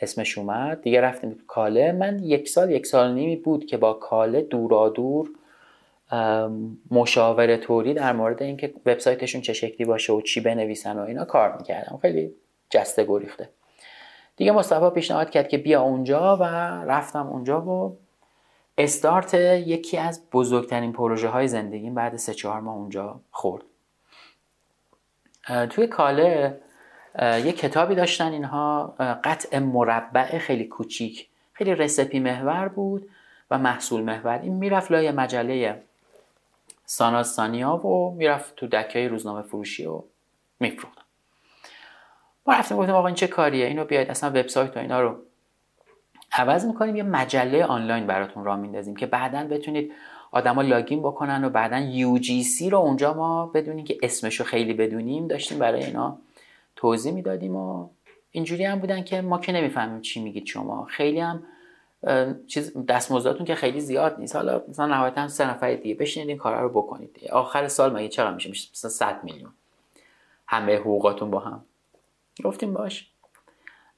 اسمش اومد. دیگه رفتیم کاله. من یک سال یک سال نیمی بود که با کاله دورا دور مشاوره توری در مورد اینکه وبسایتشون چه شکلی باشه و چی بنویسن و اینا کار می‌کردم. خیلی جسته گریخته. دیگه مصطفی پیشنهاد کرد که بیا اونجا و رفتم اونجا و استارت یکی از بزرگترین پروژه های زندگیم بعد سه چهار ماه اونجا خورد. توی کاله یه کتابی داشتن اینها قطع مربع خیلی کوچیک خیلی رسپی محور بود و محصول محور. این می‌رفت لای مجله ساناستانیا و می‌رفت تو دکه روزنامه فروشی و میفروختن. ما رفتیم گفتیم آقا این چه کاریه؟ اینو بیاید اصلا وبسایت و اینا رو عوض می‌کنیم یه مجله آنلاین براتون را میندازیم که بعدا بتونید آدما لاگین بکنن و بعدا UGC رو اونجا ما بدونیم که اسمش رو خیلی بدونیم داشتیم برای اینا توضیح می‌دادیم و اینجوری هم بودن که ما که نمی‌فهمیم چی میگید شما. خیلی هم چیز دستمزداتون که خیلی زیاد نیست. حالا مثلا نهایتا سه نفر دیگه بشینید این کارا رو بکنید. آخر سال مگه چقدر میشه؟ مثلا 100 میلیون. همه حقوقاتون با هم. گفتیم باش.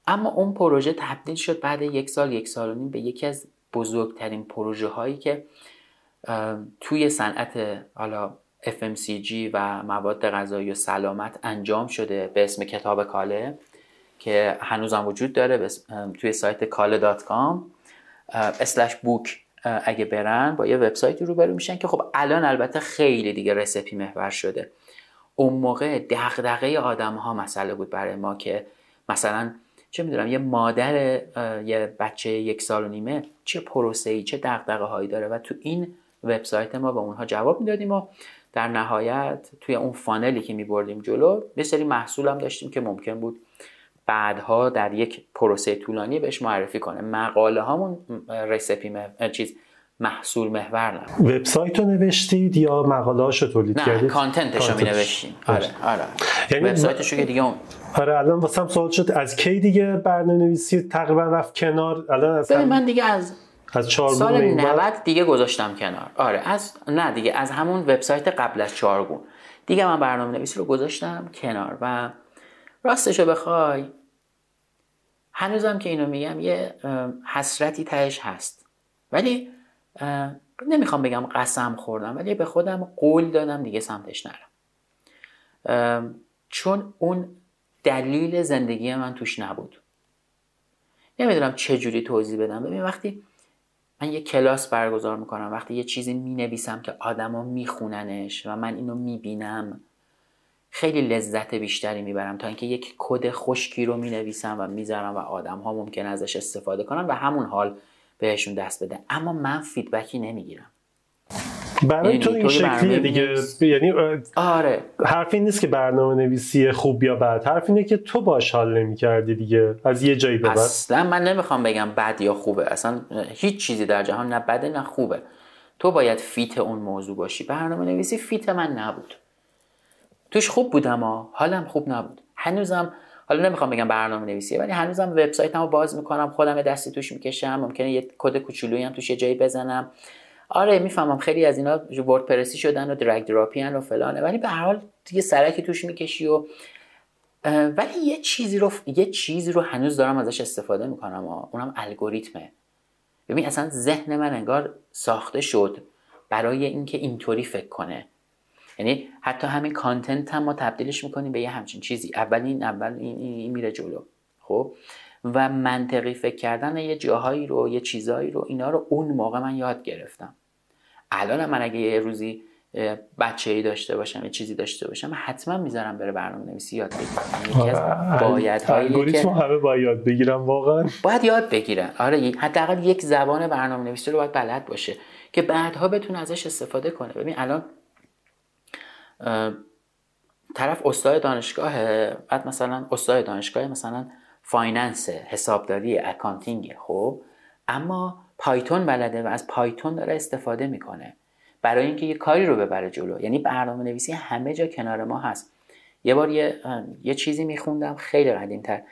اما اون پروژه تبدیل شد بعد یک سال یک سال و نیم به یکی از بزرگترین پروژه هایی که توی صنعت حالا FMCG و مواد غذایی و سلامت انجام شده به اسم کتاب کاله که هنوزم وجود داره توی سایت کاله دات کام. اسلش بوک اگه برن با یه وبسایتی روبرو میشن که خب الان البته خیلی دیگه رسپی محور شده. اون موقع دغدغه آدم ها مسئله بود برای ما که مثلا چه می‌دونم یه مادر یه بچه یک سال و نیمه چه پروسه ای چه دغدغه هایی داره و تو این وبسایت ما به اونها جواب می‌دادیم و در نهایت توی اون فانلی که میبردیم جلو یه سری محصول هم داشتیم که ممکن بود بعدها در یک پروسه طولانی بهش معرفی کنه. مقاله هامون رسپی چیز محصول محور نبود. وبسایت رو نوشتید یا مقاله هاشو تولید نه کردید؟ کانتنتش رو می نوشتیم. آره آره. یعنی وبسایتش رو که دیگه اون آره الان واسم سوال شد از کی دیگه برنامه نویسی تقریبا رفت کنار؟ الان از ببین من دیگه از از چهار سال 90 دیگه گذاشتم کنار. آره از نه دیگه از همون وبسایت قبل از چهارگون دیگه من برنامه نویسی رو گذاشتم کنار و راستش رو بخوای. هنوزم که اینو میگم یه حسرتی تهش هست. ولی نمی‌خوام بگم قسم خوردم ولی به خودم قول دادم دیگه سمتش نرم. چون اون دلیل زندگی من توش نبود. نمی‌دونم چه جوری توضیح بدم. ببین وقتی من یه کلاس برگزار می‌کنم وقتی یه چیزی می‌نویسم که آدما میخوننش و من اینو می‌بینم خیلی لذت بیشتری می‌برم تا اینکه یک کد خشکی رو می‌نویسم و می‌ذارم و آدم ها ممکن ازش استفاده کنن و همون حال بهشون دست بده. اما من feedback ی نمی‌گیرم. برای تو این شکلیه برنامه دیگه. یعنی آره. حرف این نیست که برنامه نویسی خوب یا بد. حرف اینه که تو باش حال نمی کردی دیگه. از یه جایی به بعد. اصلا من نمی‌خوام بگم بد یا خوبه. اصلا هیچ چیزی در جهان نه بده نه خوبه. تو باید fit اون موضوع باشی. برنامه نویسی fit من نبود. توش خوب بودم ها. حالم خوب نبود. هنوزم حالا نمی‌خوام بگم برنامه نویسیه ولی هنوزم وبسایتمو باز می‌کنم خودم یه دستی توش می‌کشم ممکنه یه کد کوچولویی هم توش یه جایی بزنم. آره می‌فهمم خیلی از اینا وردپرسی شدن و درگ دراپی و فلانه ولی به هر حال دیگه سرکی توش می‌کشی و ولی یه چیزی رو یه چیزی رو هنوز دارم ازش استفاده می‌کنم اونم الگوریتمه. ببین اصلا ذهن من انگار ساخته شد برای اینکه اینطوری فکر کنه. یعنی حتی همین کانتنت هم ما تبدیلش می‌کنیم به یه همچین چیزی. اول این اول این, این, این میره جلو. خب؟ و منطقی فکر کردن یه جاهایی رو یه چیزایی رو اینا رو اون موقع من یاد گرفتم. الان من اگه یه روزی بچه ای داشته باشم یه چیزی داشته باشم حتما می‌ذارم بره برنامه نویسی یاد بگیرم. یکی از بایدهایی الگوریتم که همه باید یاد بگیرم واقعا. باید یاد بگیرن. آره حداقل یک زبان برنامه نویسی رو باید بلد باشه که بعدها بتونه ازش استفاده کنه. ببین الان طرف استاد دانشگاهه. بعد مثلا استاد دانشگاه مثلا finance حسابداری accounting خب. اما Python بلده و از Python داره استفاده می‌کنه. برای اینکه یه کاری رو ببره جلو. یعنی برنامه نویسی همه جا کنار ما هست. یه بار یه, یه چیزی میخوندم خیلی قدیمتر.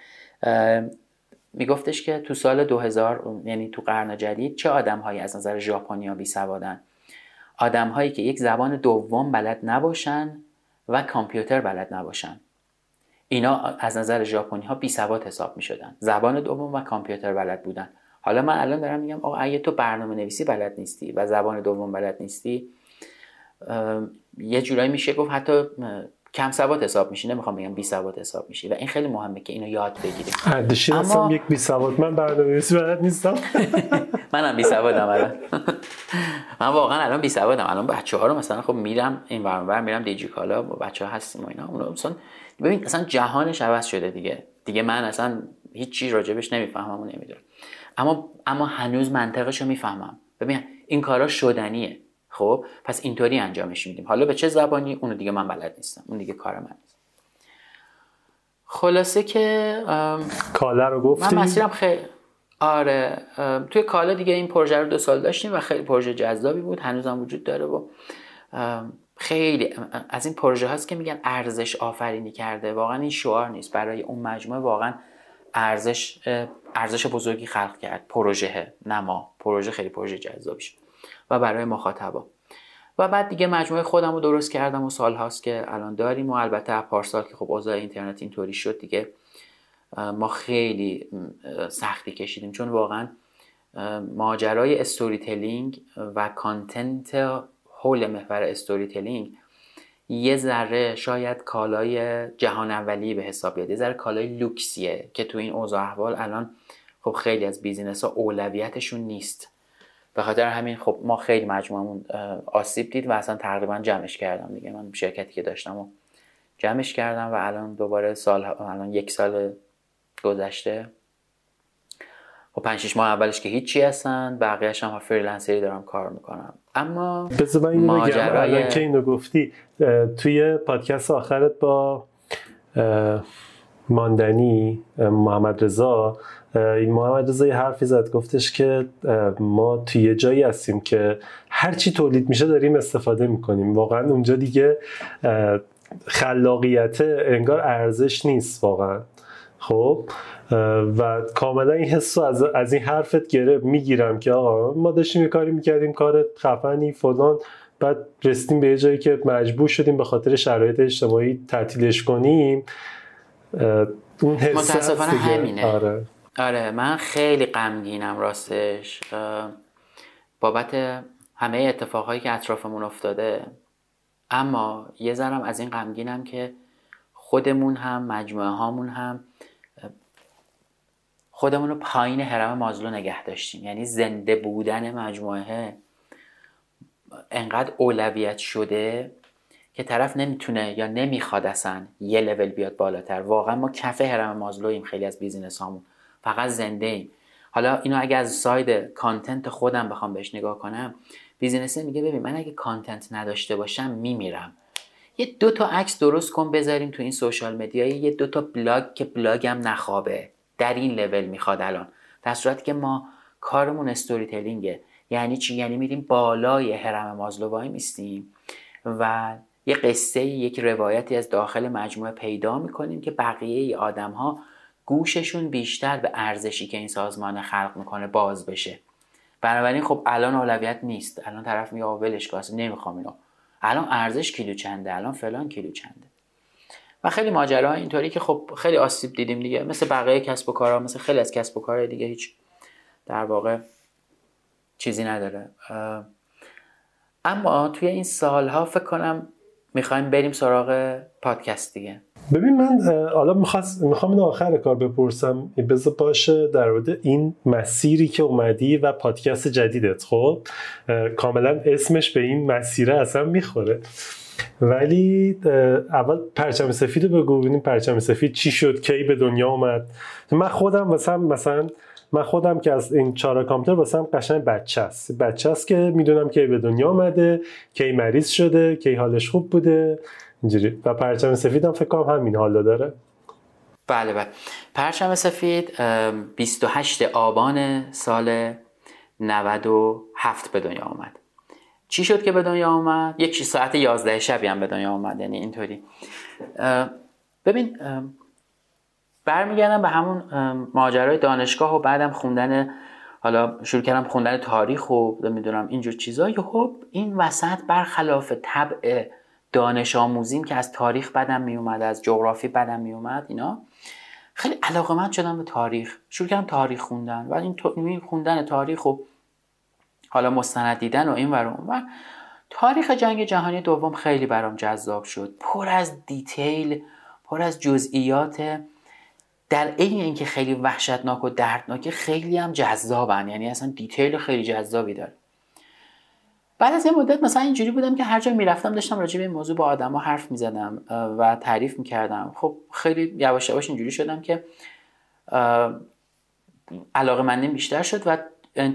میگفتش که تو سال 2000 یعنی تو قرن جدید چه آدم هایی از نظر ژاپنیا بی سوادن آدم هایی که یک زبان دوم بلد نباشن و کامپیوتر بلد نباشن. اینا از نظر ژاپنی ها بی سواد حساب می شدن زبان دوم و کامپیوتر بلد بودن. حالا من الان دارم میگم آقا اگه تو برنامه نویسی بلد نیستی و زبان دوم بلد نیستی یه جورایی میشه گفت حتی کم سواد حساب میشی. نمی‌خوام بگم بی سواد حساب میشی و این خیلی مهمه که اینو یاد بگیری اردشیر اما- یک بی سواد من برنامه نویسی بلد نیستم. منم بی سوادم الان. من واقعا الان بی سوادم. الان بچه ها رو مثلا خب میرم این ور اون ور میرم دیجی کالا با بچه ها هستیم و اینا. اونا مثلا ببین اصلا جهانش عوض شده دیگه. دیگه من اصلا هیچ چیز راجبش نمی‌فهمم و نمی‌دونم. اما اما هنوز منطقش رو می‌فهمم. ببین این کارا شدنیه. خب؟ پس اینطوری انجامش میدیم. حالا به چه زبانی؟ اونو دیگه من بلد نیستم. اون دیگه کار من نیست. خلاصه که ام، کاله رو گفتی؟ من مسیرم خیلی آره توی کالا دیگه این پروژه رو دو سال داشتیم و خیلی پروژه جذابی بود هنوزم وجود داره و خیلی از این پروژه هاست که میگن ارزش آفرینی کرده. واقعا این شعار نیست. برای اون مجموعه واقعا ارزش ارزش بزرگی خلق کرد. پروژه نه ما. پروژه خیلی پروژه جذابی شد و برای مخاطبا. و بعد دیگه مجموعه خودم رو درست کردم و سال هاست که الان داریم و البته پارسال که خب اوضاع اینترنت اینطوری شد دیگه ما خیلی سختی کشیدیم. چون واقعا ماجرای storytelling و content حول محور storytelling یه ذره شاید کالای جهان اولی به حساب بیاد. یه ذره کالای لوکسیه که تو این اوضاع احوال الان خب خیلی از business ها اولویتشون نیست. به خاطر همین خب ما خیلی مجموعمون آسیب دید و اصلا تقریبا جمعش کردم دیگه. من شرکتی که داشتم و جمعش کردم و الان دوباره سال الان یک سال گذشته. خب پنج شیش ماه اولش که هیچی هستن بقیهش هم فریلنسری دارم کار می‌کنم. اما بذار من اینو ماجرای- الان که اینو گفتی توی پادکست آخرت با ماندنی محمد رضا این محمد رضا یه حرفی زد گفتش که ما توی یه جایی هستیم که هر چی تولید میشه داریم استفاده می‌کنیم. واقعا اونجا دیگه خلاقیت انگار ارزش نیست واقعا. خب و کاملا این حس رو از, از این حرفت گرفت می‌گیرم که آقا ما داشتیم یه کاری می‌کردیم کار خفنی فلان بعد رسیدیم به یه جایی که مجبور شدیم به خاطر شرایط اجتماعی تعطیلش کنیم اون حس متاسفانه. همینه. آره آره من خیلی غمگینم راستش بابت همه اتفاقهایی که اطرافمون افتاده اما یه ذرم از این غمگینم که خودمون هم مجموعه هامون هم خودمون رو پایین حرم مازلو نگه داشتیم. یعنی زنده بودن مجموعه انقدر اولویت شده که طرف نمی‌تونه یا نمی‌خواد اصلا یه لول بیاد بالاتر. واقعا ما کف هرم مازلویم خیلی از بیزینس هامون. فقط زنده ایم. حالا اینو اگه از side content خودم بخوام بهش نگاه کنم business ی میگه ببین من اگه content نداشته باشم میمیرم. یه دو تا عکس درست کن بذاریم تو این social media یه دو تا بلاگ که بلاگم نخوابه. در این لول می‌خواد الان. در صورتی که ما کارمون storytelling ه یعنی چی؟ یعنی میریم بالای هرم مازلو میستیم و یه قصه یک روایتی از داخل مجموعه پیدا می‌کنیم که بقیه آدم ها گوششون بیشتر به ارزشی که این سازمان خلق می‌کنه باز بشه. بنابراین خب الان اولویت نیست. الان طرف میگه ولش کن نمی‌خوام اینو. الان ارزش کیلو چنده؟ الان فلان کیلو چنده؟ و خیلی ماجرا اینطوری که خب خیلی آسیب دیدیم دیگه. مثل بقیه کسب و کارها مثل خیلی از کسب و کارهای دیگه هیچ در واقع چیزی نداره. اما توی این سالها فکر کنم می‌خوایم بریم سراغ پادکست دیگه. ببین من حالا می‌خوام آخر کار بپرسم. بذار باشه در مورد این مسیری که اومدی و پادکست جدیدت خب؟ کاملا اسمش به این مسیره اصلا می‌خوره. ولی اول پرچم سفید رو بگو ببینیم پرچم سفید چی شد کی به دنیا اومد. من خودم مثلا مثلا من خودم که از این چهار کامپیوتر واسم قشنگ بچه است. بچه است که می‌دونم که به دنیا آمده کی مریض شده کی حالش خوب بوده. اینجوری. و پرچم سفید هم فکر کنم همین حالا داره. بله بله. پرچم سفید 28 آبان سال 97 به دنیا آمد چی شد که به دنیا آمد؟ یک ساعت 11 شبی هم به دنیا آمد یعنی اینطوری. ببین برمیگردم به همون ماجرای دانشگاه و بعدم خوندن حالا شروع کردم خوندن تاریخ و نمی‌دونم اینجور چیزا. خب این وسط برخلاف طبع دانش آموزیم که از تاریخ بدم میومد از جغرافی بدم میومد اینا خیلی علاقه من شدم به تاریخ. شروع کردم تاریخ خوندن. و این خوندن تاریخ و حالا مستند دیدن و این و و تاریخ جنگ جهانی دوم خیلی برام جذاب شد. پر از دیتیل پر از جزئیات. در عین اینکه خیلی وحشتناک و دردناکه خیلی هم جذابن. یعنی اصلا detail خیلی جذابی داره. بعد از یه مدت مثلا اینجوری بودم که هر جا می‌رفتم داشتم راجع به این موضوع با آدما حرف می‌زدم و تعریف می‌کردم. خب خیلی یواش یواش اینجوری شدم که علاقه من بیشتر شد و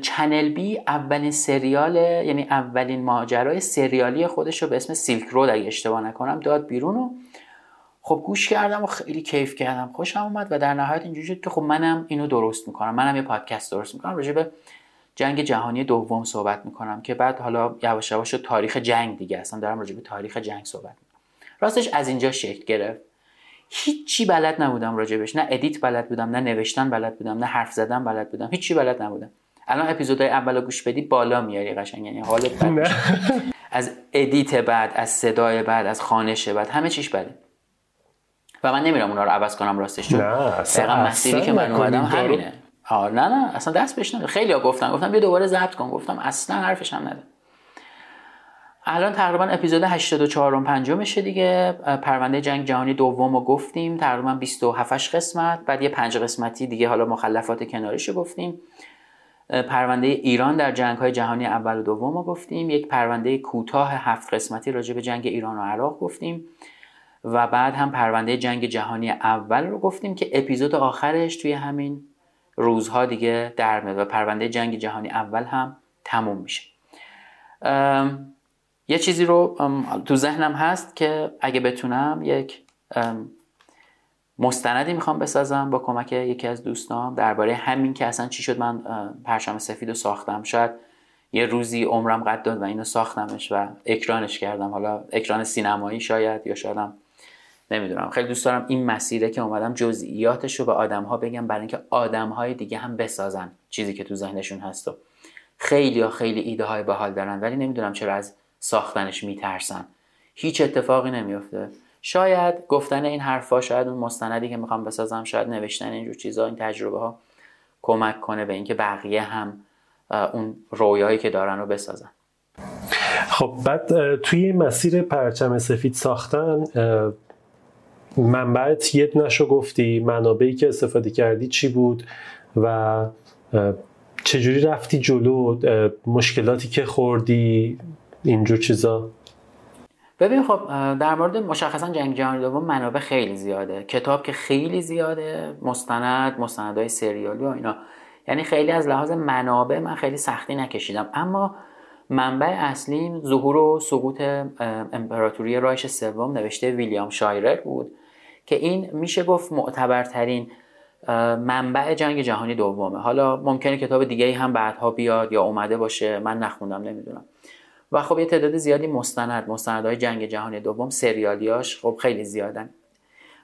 Channel B اولین سریال یعنی اولین ماجرای سریالی خودش رو به اسم Silk Road اگه اشتباه نکنم داد بیرون و خب گوش کردم و خیلی کیف کردم. خوشم اومد و در نهایت اینجوری شد که خب منم اینو درست می‌کنم. منم یه پادکست درست می‌کنم. راجع به جنگ جهانی دوم صحبت می‌کنم که بعد حالا یواش یواش تاریخ جنگ دیگه. اصلا دارم راجع به تاریخ جنگ صحبت می‌کنم. راستش از اینجا شکل گرفت. هیچی بلد نبودم راجبش نه edit بلد بودم نه نوشتن بلد بودم نه حرف زدن بلد بودم. هیچی بلد نبودم. الان اپیزودهای اول گوش بدی بالا میاری قشنگ یعنی حالت بد از ادیت بعد از صدای بعد از خانش بعد همه چیش بده. و من نمیرم اونا رو عوض کنم راستش چون نه مسیری که من اومدم همینه. آه نه نه اصلا دست بهش خیلی ها گفتم گفتم بیا دوباره ضبط کن. گفتم اصلا حرفش هم نده. الان تقریبا اپیزود 84 و 5 میشه دیگه. پرونده جنگ جهانی دوم رو گفتیم. تقریبا 27 قسمت. بعد یه پنج قسمتی دیگه حالا مخلفات کناریش گفتیم. پرونده ایران در جنگ های جهانی اول و دوم رو گفتیم. یک پرونده کوتاه هفت قسمتی راجع به جنگ ایران و عراق گفتیم. و بعد هم پرونده جنگ جهانی اول رو گفتیم که اپیزود آخرش توی همین روزها دیگه در میاد و پرونده جنگ جهانی اول هم تموم میشه. یه چیزی رو تو ذهنم هست که اگه بتونم یک مستندی می‌خوام بسازم با کمک یکی از دوستان درباره همین که اصلا چی شد من پرشم سفید رو ساختم. شاید یه روزی عمرم قد داد و اینو ساختمش و اکرانش کردم. حالا اکران سینمایی شاید یا شایدم نمی‌دونم. خیلی دوست دارم این مسیره که اومدم جزئیاتش رو به آدم ها بگم برای اینکه آدم های دیگه هم بسازن چیزی که تو ذهنشون هست و خیلی ها خیلی ایده های بحال دارن ولی نمی‌دونم چرا از ساختنش میترسن. هیچ اتفاقی نمیفته شاید گفتن این حرفا شاید اون مستندی که می‌خوام بسازم شاید نوشتن اینجور چیزا این تجربه ها کمک کنه به اینکه بقیه هم اون رویایی که دارن رو بسازن. خب بعد توی مسیر پرچم سفید ساختن منبعت یه نشو گفتی منابعی که استفاده کردی چی بود و چجوری رفتی جلو؟ مشکلاتی که خوردی اینجور چیزا. ببین خب در مورد مشخصا جنگ جهانی دوم منابع خیلی زیاده. کتاب که خیلی زیاده مستند مستندهای سریالی و اینا. یعنی خیلی از لحاظ منابع من خیلی سختی نکشیدم. اما منبع اصلیم ظهور و سقوط امپراتوری رایش سوم نوشته ویلیام شایرر بود که این میشه گفت معتبرترین منبع جنگ جهانی دومه. حالا ممکنه کتاب دیگه هم بعدها بیاد یا اومده باشه من نخوندم نمی‌دونم. و خب یه تعداد زیادی مستند مستندهای جنگ جهانی دوم سریالیاش خب خیلی زیادن.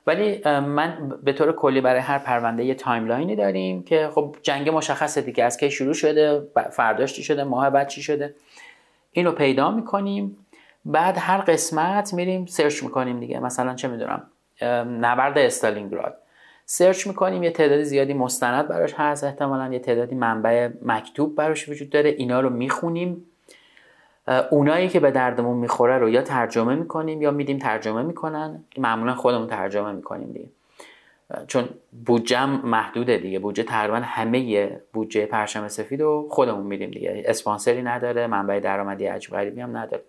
ولی من به طور کلی برای هر پرونده یه timeline ی داریم که خب جنگ مشخصه دیگه از کی شروع شده فرداش چی شده ماه بعد چی شده. اینو پیدا می‌کنیم. بعد هر قسمت میریم search می‌کنیم دیگه. مثلا چه می‌دونم نبرد استالینگراد. search می‌کنیم یه تعداد زیادی مستند براش هست احتمالا یه تعدادی منبع مکتوب براش وجود داره. اینا رو می‌خونیم. اونایی که به دردمون می‌خوره رو یا ترجمه می‌کنیم یا میدیم ترجمه می‌کنن. معمولا خودمون ترجمه می‌کنیم دیگه. چون بودجه محدوده دیگه. بودجه تقریبا همه بودجه پرشم سفید رو خودمون میدیم دیگه. اسپانسری نداره منبع درآمدی عجیب غریبی هم نداره.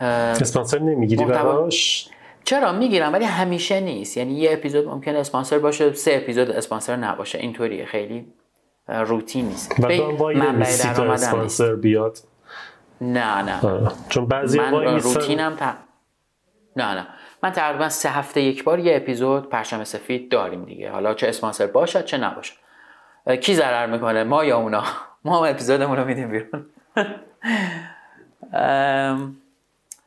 اسپانسر نمی‌گیری براش؟ چرا؟ می‌گیرم ولی همیشه نیست. یعنی یه اپیزود ممکنه اسپانسر باشه سه اپیزود اسپانسر نباشه. اینطوریه. خیلی روتین نیست. و تو هم اسپانسر بیاد. نه نه. چون بعضی من روتینم تا... نه نه. من تقریبا سه هفته یک بار یه اپیزود پرشم سفید داریم دیگه. حالا چه اسپانسر باشد چه نباشد. کی ضرر می‌کنه؟ ما یا اونا؟ ما هم اپیزودمون رو میدیم بیرون.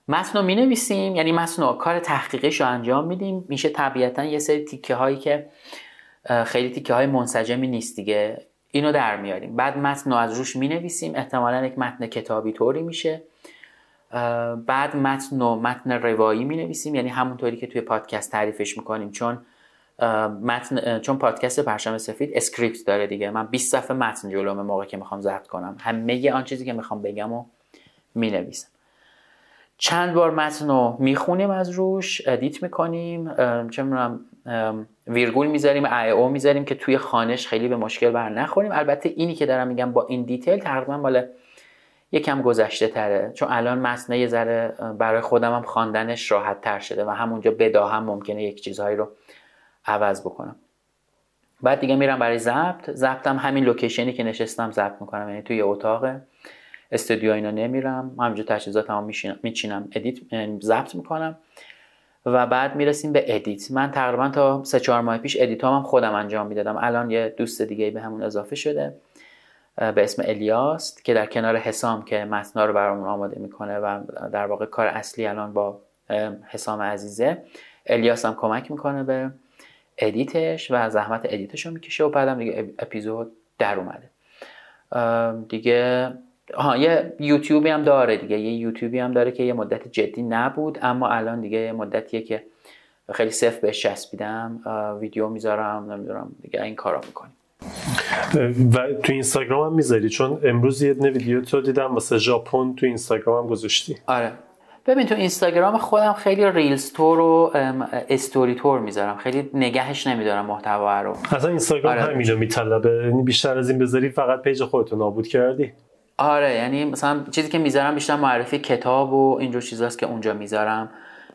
متن رو می نویسیم یعنی متن کار تحقیقش رو انجام میدیم. میشه طبیعتا یه سری تیکه هایی که خیلی تیکه های منسجمی نیست دیگه. اینو در میاریم. بعد متن رو از روش می نویسیم احتمالا یک متن کتابی طوری میشه. بعد متن و متن روایی می نویسیم یعنی همونطوری که توی پادکست تعریفش می‌کنیم. چون متن چون پادکست پرچم سفید script داره دیگه. من 20 صفحه متن جلوم موقع که می‌خوام ضبط کنم. همه آن چیزی که می‌خوام بگم و می نویسم چند بار متن رو می‌خونیم از روش. edit می‌کنیم. چه می‌دونم ویرگول می‌ذاریم ای او می‌ذاریم که توی خوانش خیلی به مشکل بر نخوریم. البته اینی که دارم میگم با این detail تقریبا مال یکم گذشته تره. چون الان متن یه ذره برای خودم هم خواندنش راحت تر شده و همونجا بداهه هم ممکنه یک چیزهایی رو عوض بکنم. بعد دیگه میرم برای ضبط. ضبطم همین location ی که نشستم ضبط می‌کنم. یعنی توی اتاقه استودیو اینا نمیرم. همینجا تجهیزاتمو میچینم edit ضبط می‌کنم. و بعد می‌رسیم به edit. من تقریبا تا سه چهار ماه پیش edit هم خودم انجام می‌دادم. الان یه دوست دیگه بهمون اضافه شده به اسم الیاست که در کنار حسام که متنا رو برامون آماده می‌کنه و در واقع کار اصلی الان با حسام عزیزه. الیاس هم کمک می‌کنه به edit ش و زحمت edit ش رو می‌کشه و بعدم دیگه اپیزود در اومده. دیگه ها یه یوتیوبی هم داره دیگه. یه یوتیوبی هم داره که یه مدت جدی نبود اما الان دیگه یه مدتیه که خیلی سفت بهش چسبیدم. ویدیو می‌ذارم نمی‌دونم دیگه این کارا می‌کنیم. و تو اینستاگرام هم می‌ذاری؟ چون امروز یه ویدیو تو دیدم واسه ژاپن تو اینستاگرام هم گذاشتی. آره. ببین تو اینستاگرام خودم خیلی reels طور و استوری تور می‌ذارم. خیلی نگهش نمیدارم محتوا رو. اصلا اینستاگرام آره. همینو میطلبه. یعنی بیشتر از این بذاری فقط page خودتو نابود کردی. آره یعنی مثلا چیزی که می‌ذارم بیشتر معرفی کتاب و اینجور چیزاست که اونجا می‌ذارم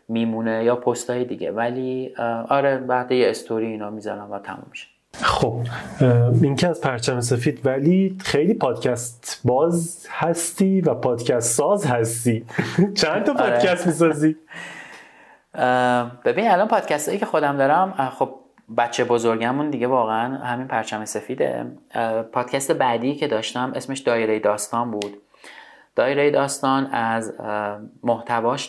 میمونه یا پستای دیگه. ولی آره بعد یه استوری اینا می‌ذارم و تموم میشه. خب این که از پرچم سفید ولی خیلی پادکست باز هستی و پادکست ساز هستی. چند تا آره. پادکست می‌سازی؟ ببین الان پادکست هایی که خودم دارم خب بچه بزرگمون دیگه واقعا همین پرچم سفیده. پادکست بعدی که داشتم اسمش دایره داستان بود. دایره داستان از محتواش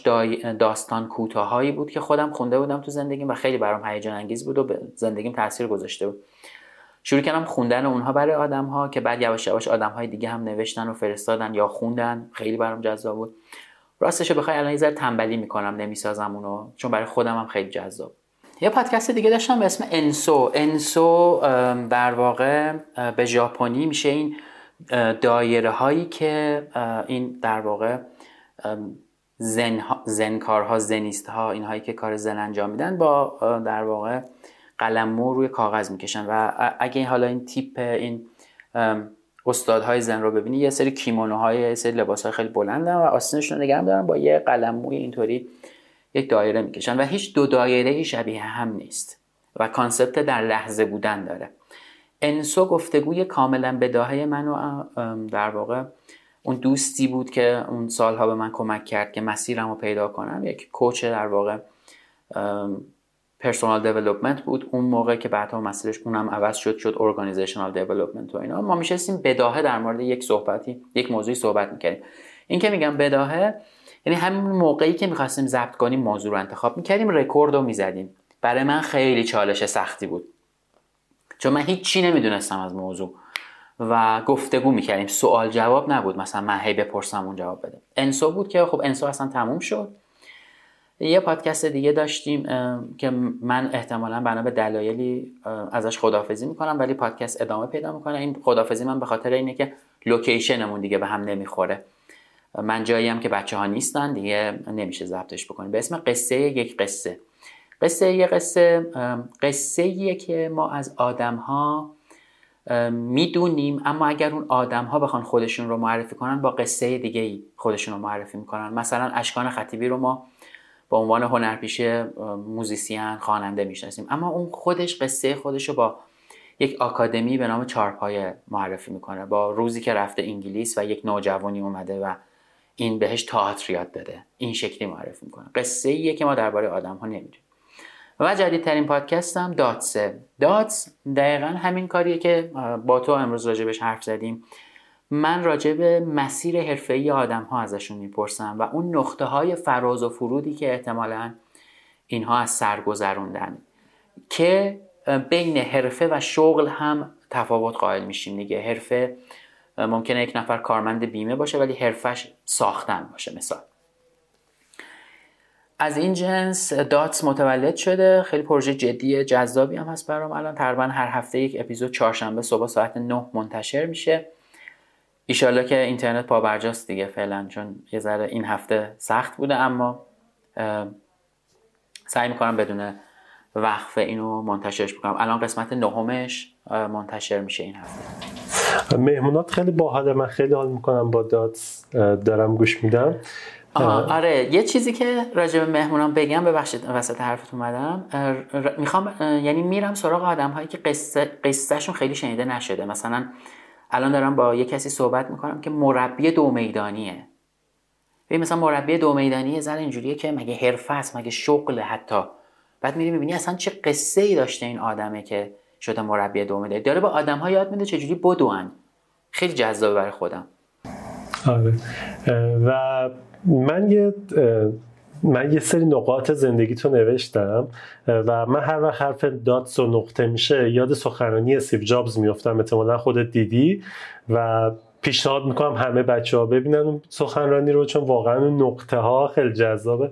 داستان کوتاهایی بود که خودم خونده بودم تو زندگیم و خیلی برام هیجان انگیز بود و به زندگیم تاثیر گذاشته بود. شروع کردم خوندن اونها برای آدم ها که بعد یواش یواش آدم های دیگه هم نوشتن و فرستادن یا خوندن. خیلی برام جذاب بود. راستش بخوای الان یه ذره تنبلی می‌کنم نمی‌سازم اونو چون برای خودم هم خیلی جذاب یه پادکست دیگه داشتم به اسم انسو. انسو در واقع به ژاپنی میشه این دایره هایی که این در واقع زن زنکارها زنیست ها اینهایی که کار زن انجام میدن با در واقع قلمو روی کاغذ می‌کشن و اگه حالا این تیپ این استادهای زن رو ببینی یه سری کیمونوهای یه سری لباس های خیلی بلندن و آستینشون رو نگرم دارن با یه قلموی اینطوری یک دایره می‌کشن و هیچ دو دایره ای شبیه هم نیست و concept در لحظه بودن داره. انسو گفتگوی کاملا بداهه منو در واقع اون دوستی بود که اون سالها به من کمک کرد که مسیرم رو پیدا کنم. یک coach در واقع personal development بود. اون موقع که بعدها مسیرش اونم عوض شد شد organizational development و اینا. ما میشستیم بداهه در مورد یک صحبتی یک موضوعی صحبت می‌کردیم. این که میگم بداهه یعنی همین موقعی که می‌خواستیم ضبط کنیم موضوع رو انتخاب می‌کردیم رکورد رو می‌زدیم. برای من خیلی چالش سختی بود. چون من هیچی نمی‌دونستم از موضوع. و گفتگو می‌کردیم. سوال جواب نبود. مثلا من هی بپرسم اون جواب بده. انسو بود که خب انسو اصلا تموم شد. یه پادکست دیگه داشتیم که من احتمالا بنا به دلایلی ازش خدافزی می‌کنم ولی پادکست ادامه پیدا می‌کنه. این خدافزی من به خاطر اینه که لوکیشنمون دیگه به هم نمی‌خوره. من جایی هم که بچه ها نیستن دیگه نمیشه ضبطش بکنیم. به اسم قصه یک قصه. قصه یک قصه قصه که ما از آدم ها می‌دونیم اما اگر اون آدم ها بخوان خودشون رو معرفی کنن با قصه دیگه ای خودشون رو معرفی می‌کنن. مثلا اشکان خطیبی رو ما با عنوان هنرپیشه موزیسین خواننده می‌شناسیم. اما اون خودش قصه خودش رو با یک آکادمی به نام چارپایه معرفی می‌کنه. با روزی که رفته انگلیس و یک نوجوانی اومده و این بهش تئاتر یاد داده. این شکلی معرفی می‌کنه. قصه ایه که ما درباره آدم ها نمی‌دونیم. و جدیدترین پادکستم داتسه داتس دقیقا همین کاریه که با تو امروز راجبش حرف زدیم. من راجع به مسیر حرفه‌ای آدم ها ازشون می‌پرسم و اون نقطه های فراز و فرودی که احتمالا اینها از سر گذروندن که بین حرفه و شغل هم تفاوت قائل میشیم دیگه. حرفه ممکنه یک نفر کارمند بیمه باشه ولی حرفش ساختن باشه مثال. از این جنس داتس متولد شده. خیلی پروژه جدی جذابی هم هست برام. الان تقریبا هر هفته یک اپیزود چهارشنبه صبح ساعت 9 منتشر میشه. ایشالله که اینترنت پابرجاست دیگه فعلا چون یه ذره این هفته سخت بوده اما سعی می‌کنم بدون وقفه اینو منتشرش بکنم. الان قسمت نهمش منتشر میشه این هفته. مهمونات خیلی باحاله. من خیلی حال می‌کنم با دات دارم گوش میدم. آره یه چیزی که راجع به مهمونان بگم ببخشید وسط حرفت اومدم. می‌خوام یعنی میرم سراغ آدم هایی که قصه قصهشون خیلی شنیده نشده. مثلا الان دارم با یه کسی صحبت می‌کنم که مربی دو میدانیه. ببین مثلا مربی دو میدانی ذره اینجوریه که مگه حرفه است مگه شغل حتی. بعد میری می‌بینی اصلا چه قصه ای داشته این آدمه که شده مربی دو میدانی داره با آدم ها یاد میده چجوری بدوان خیلی جذابه برای خودم. آره. و من یه من یه سری نقاط زندگی تو نوشتم و من هر وقت حرف داتس و نقطه میشه یاد سخنرانی سیف جابز میفتم احتمالا خودت دیدی. و پیشنهاد می‌کنم همه بچه ها ببینن اون سخنرانی رو چون واقعا اون نقطه ها خیلی جذابه.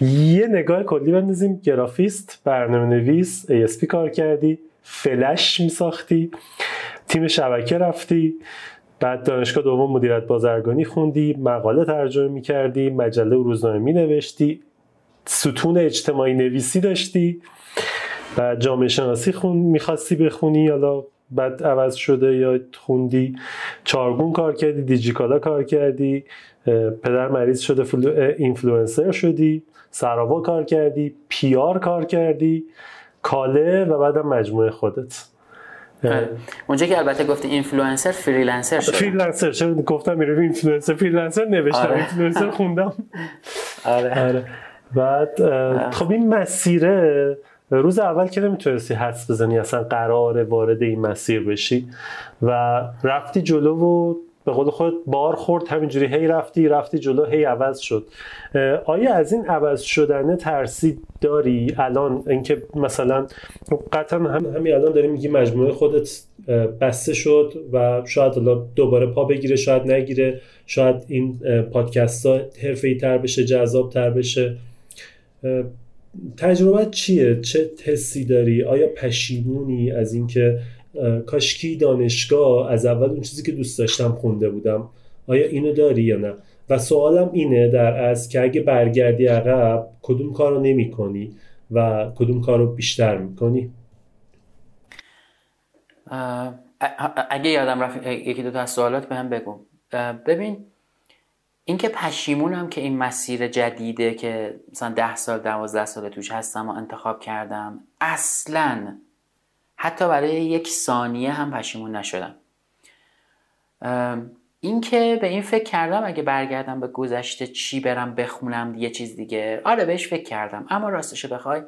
یه نگاه کلی بندازیم. گرافیست برنامه نویس ASP کار کردی. فلش میساختی. تیم شبکه رفتی. بعد دانشگاه دوم مدیریت بازرگانی خوندی. مقاله ترجمه می‌کردی. مجله و روزنامه مینوشتی. ستون اجتماعی نویسی داشتی. بعد جامعه شناسی خون می‌خواستی بخونی. حالا بعد عوض شده یا خوندی. چارگون کار کردی. دیجیکالا کار کردی. پدر مریض شده فلو... اینفلوئنسر شدی. سراوا کار کردی. PR کار کردی. کاله و بعدم مجموعه خودت. اونجا که البته گفتی influencer freelancer شد freelancer چه گفتم میره influencer freelancer نوشتم. اینفلوئنسر خوندم آره. آره. بعد خب این مسیره روز اول که نمی‌تونستی حدس بزنی اصلا قرار وارد این مسیر بشی و رفتی جلو و به قول خود بار خورد همینجوری هی رفتی رفتی جلو هی عوض شد. آیا از این عوض شدنه ترسی داری الان؟ اینکه مثلا قطعا هم همین الان داری میگی مجموعه خودت بسته شد و شاید دوباره پا بگیره شاید نگیره شاید این پادکست ها حرفه تر بشه جذاب تر بشه تجربه چیه؟ چه حسی داری؟ آیا پشیمونی از اینکه کاشکی دانشگاه از اول اون چیزی که دوست داشتم خونده بودم. آیا اینو داری یا نه؟ و سوالم اینه در از که اگه برگردی عقب کدوم کار رو نمی کنی و کدوم کار رو بیشتر می‌کنی؟ اگه یادم رفت یکی دو تا سوالات به هم بگو. ببین اینکه پشیمونم که این مسیر جدیده که مثلا ده سال دوازده سال توش هستم و انتخاب کردم اصلا حتی برای یک ثانیه هم پشیمون نشدم. اینکه به این فکر کردم اگه برگردم به گذشته چی برم بخونم یه چیز دیگه. آره بهش فکر کردم. اما راستش بخوای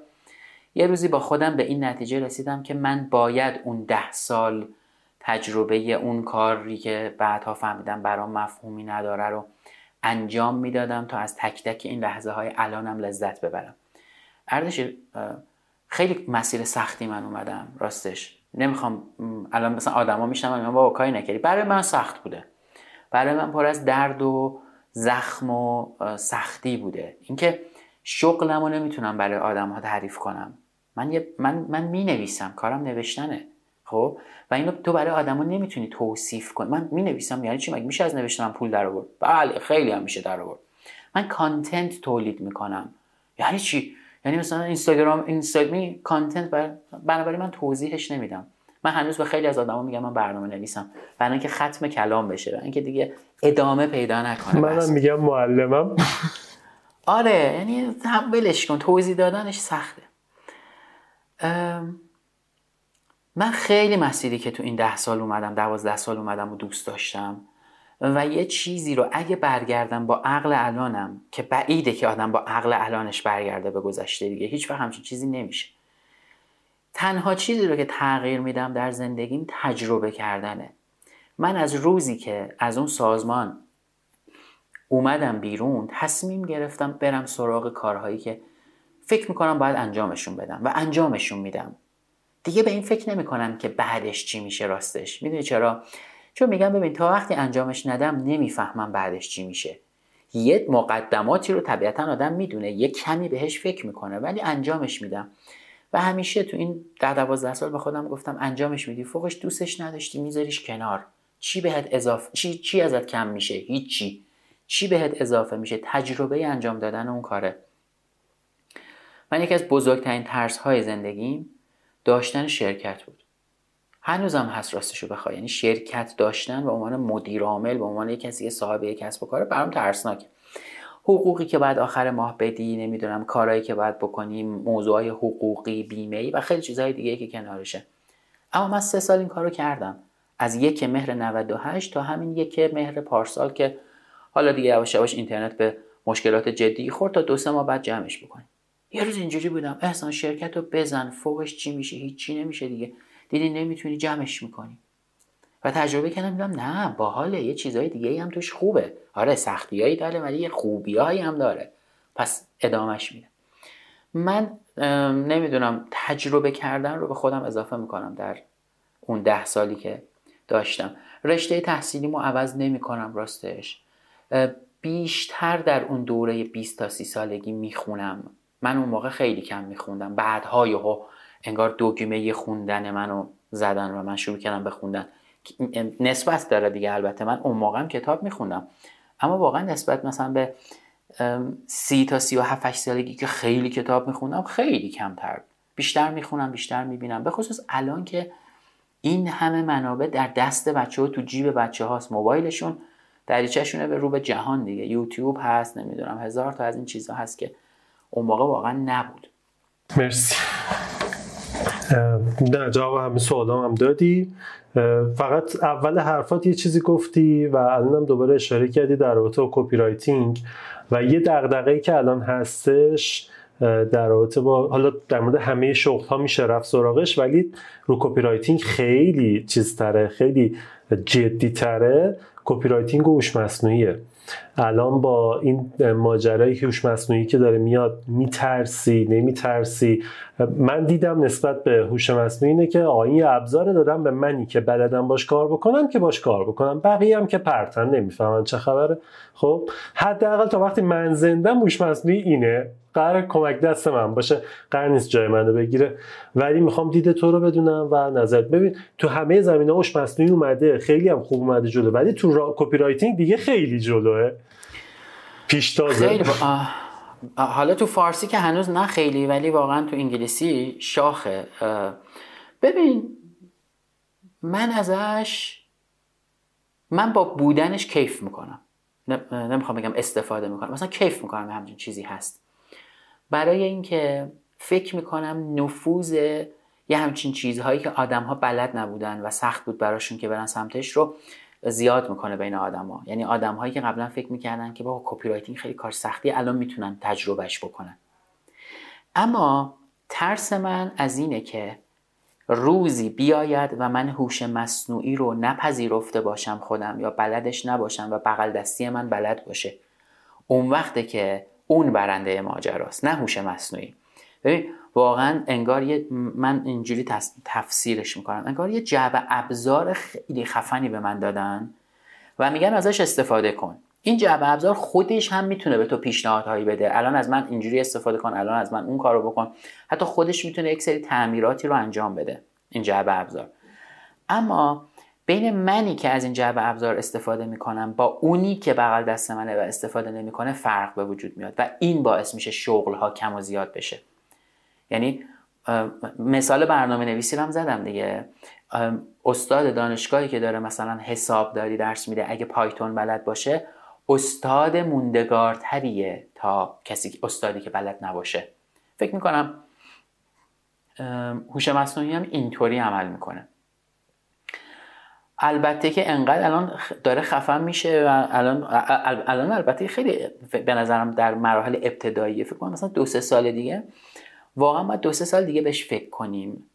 یه روزی با خودم به این نتیجه رسیدم که من باید اون ده سال تجربه اون کاری که بعدها فهمیدم برام مفهومی نداره رو انجام می‌دادم تا از تک تک این لحظه های الانم لذت ببرم. اردش خیلی مسیر سختی من اومدم راستش. نمی‌خوام الان مثلا آدما میشنم من با کاری نکردی. برای من سخت بوده. برای من پر از درد و زخم و سختی بوده. اینکه شغلم رو نمی‌تونم برای آدم ها تعریف کنم. من, یه من, من می نویسم کارم نوشتنه. خب؟ و اینو تو برای آدما نمی‌تونی توصیف کنی من می نویسم یعنی چی؟ مگه میشه از نوشتنم پول در آورد بله خیلی هم میشه در آورد من کانتنت تولید می‌کنم. یعنی چی؟ یعنی مثلا اینستاگرام اینستاگرامی کانتنت بر... بنابراین من توضیحش نمیدم. من هنوز به خیلی از آدما میگم من برنامه نویسم. برای اینکه ختم کلام بشه برای اینکه دیگه ادامه پیدا نکنه. منم میگم معلمم. آره یعنی ولش کن. توضیح دادنش سخته. من خیلی مسیری که تو این ده سال اومدم دوازده سال اومدم و دوست داشتم و یه چیزی رو اگه برگردم با عقل الانم که بعیده که آدم با عقل الانش برگرده به گذشته دیگه هیچ وقت همچین چیزی نمیشه. تنها چیزی رو که تغییر میدم در زندگیم تجربه کردنه. من از روزی که از اون سازمان اومدم بیرون تصمیم گرفتم برم سراغ کارهایی که فکر می‌کنم باید انجامشون بدم و انجامشون میدم. دیگه به این فکر نمی‌کنم که بعدش چی میشه راستش. می‌دونی چرا؟ چون میگم ببین تا وقتی انجامش ندم نمی‌فهمم بعدش چی میشه. یه مقدماتی رو طبیعتا آدم می‌دونه یه کمی بهش فکر می‌کنه ولی انجامش میدم. و همیشه تو این ده دوازده سال به خودم گفتم انجامش میدی. فوقش دوستش نداشتی میذاریش کنار. چی بهت اضافه چی چی ازت کم میشه؟ هیچی. چی بهت اضافه میشه؟ تجربه انجام دادن اون کاره. من یکی از بزرگترین ترس های زندگیم داشتن شرکت بود. هنوزم هست راستشو بخوای. یعنی شرکت داشتن به عنوان مدیر عامل به عنوان کسی که صاحب یک کسب و کاره برام ترسناکه. حقوقی که بعد آخر ماه بدی نمی‌دونم کارهایی که باید بکنیم موضوعهای حقوقی بیمه و خیلی چیزهای دیگه که کنارشه. اما من سه سال این کارو کردم. از یک مهر 98 تا همین یک مهر پارسال که حالا دیگه یواش یواش اینترنت به مشکلات جدی خورد تا دو سه ماه بعد جمعش بکنیم یه روز اینجوری بودم. احسان شرکت رو بزن. فوقش چی میشه؟ هیچی نمیشه دیگه. دیدی نمی‌تونی جمعش می‌کنی. و تجربه کردم دیدم نه باحاله یه چیزای دیگه هم توش خوبه. آره سختیایی داره ولی یه خوبیایی هم داره. پس ادامهش میده. من نمی‌دونم تجربه کردن رو به خودم اضافه می‌کنم در اون ده سالی که داشتم. رشته تحصیلیمو عوض نمی‌کنم راستش. بیشتر در اون دوره 20 تا 30 سالگی می‌خونم. من اون موقع خیلی کم میخوندم. بعدها یهو انگار دوگیمه خوندن منو زدن و من شروع کردم به خوندن. نسبت داره دیگه البته من اون موقع هم کتاب میخوندم. اما واقعا نسبت مثلا به سی تا سی و هفت سالگی که خیلی کتاب میخوندم خیلی کمتر. بیشتر می‌خونم بیشتر می‌بینم. به خصوص الان که این همه منابع در دست بچه ها تو جیب بچه هاست موبایلشون دریچهشونه به رو به جهان دیگه. یوتیوب هست نمی‌دونم هزار تا از این چیزها هست که اون موقع واقعا نبود. مرسی. نه جواب همه سوال هم دادی. فقط اول حرفات یه چیزی گفتی و الانم دوباره اشاره کردی در رابطه با copywriting و یه دغدغه‌ای که الان هستش در رابطه با حالا در مورد همه شغل ها میشه رفت سراغش ولی رو copywriting خیلی چیز تره خیلی جدی تره copywriting و هوش مصنوعیه الان با این ماجرای هوش مصنوعی که داره میاد میترسی نمیترسی. من دیدم نسبت به هوش مصنوعی اینه که آقا این ابزار دادن به منی که بلدم باش کار بکنم که باش کار بکنم. بقیه هم که پرتن نمی‌فهمن چه خبره. خب حداقل تا وقتی من زندم هوش مصنوعی اینه. قرار کمک دست من باشه. قرار نیست جای منو بگیره. ولی می‌خوام دید تو رو بدونم و نظرت. ببین تو همه زمینه هوش مصنوعی اومده. خیلی هم خوب اومده جلو. ولی تو را... copywriting دیگه خیلی جلوه. پیشتازه خیلی حالا تو فارسی که هنوز نه خیلی ولی واقعا تو انگلیسی شاخه. ببین من ازش من با بودنش کیف می‌کنم. نمی‌خوام بگم استفاده می‌کنم. مثلا کیف می‌کنم همچین چیزی هست. برای اینکه فکر می‌کنم نفوذ یه همچین چیزهایی که آدم ها بلد نبودن و سخت بود براشون که برن سمتش رو زیاد می‌کنه بین آدما یعنی آدم هایی که قبلا فکر می‌کردن که با copywriting خیلی کار سختی الان می‌تونن تجربهش بکنن. اما ترس من از اینه که روزی بیاید و من هوش مصنوعی رو نپذیرفته باشم خودم یا بلدش نباشم و بغل دستی من بلد باشه. اون وقته که اون برنده ماجراست نه هوش مصنوعی. ببین واقعا انگار یه من اینجوری تفسیرش می‌کنم. انگار یه جعبه ابزار خیلی خفنی به من دادن و میگن ازش استفاده کن. این جعبه ابزار خودش هم می‌تونه به تو پیشنهادهایی بده. الان از من اینجوری استفاده کن الان از من اون کارو بکن. حتی خودش می‌تونه یک سری تعمیراتی رو انجام بده این جعبه ابزار. اما بین منی که از این جعبه ابزار استفاده می‌کنم با اونی که بغل دست منه و استفاده نمی‌کنه فرق به وجود میاد و این باعث میشه شغل ها کم و زیاد بشه. یعنی مثال برنامه نویسی هم زدم دیگه. استاد دانشگاهی که داره مثلا حسابداری درس میده اگه پایتون بلد باشه استاد موندگارتریه تا کسی استادی که بلد نباشه. فکر می‌کنم هوش مصنوعی هم اینطوری عمل می‌کنه. البته که انقدر الان داره خفن میشه و الان الان البته خیلی به نظرم در مراحل ابتداییه. فکر کنم مثلا دو سه سال دیگه. واقعا ما دو سه سال دیگه بهش فکر کنیم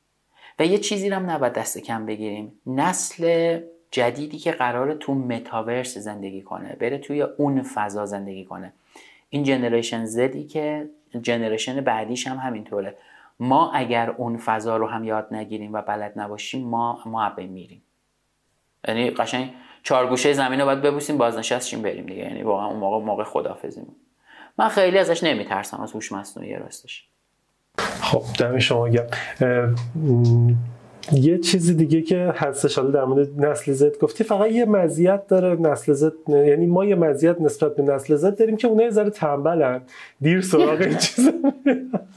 و یه چیزی رو هم نباید دست کم بگیریم. نسل جدیدی که قرار تو متاورس زندگی کنه بره توی اون فضا زندگی کنه. این جنریشن زدی که جنریشن بعدیش هم همینطوره. ما اگر اون فضا رو هم یاد نگیریم و بلد نباشیم ما ما میریم. یعنی قشنگ چهار گوشه زمین رو باید ببوسیم بازنشستشیم بریم دیگه. یعنی واقعا اون موقع موقع خدافظیم من خیلی ازش نمیترسم از هوش مصنوعی راستش. خب دم شما گم یه چیزی دیگه که هستش حالا در مورد نسل زد گفتی فقط یه مزیت داره نسل زد یعنی ما یه مزیت نسبت به نسل زد داریم که اونها یه ذره تنبلن. دیر سراغ این چیز.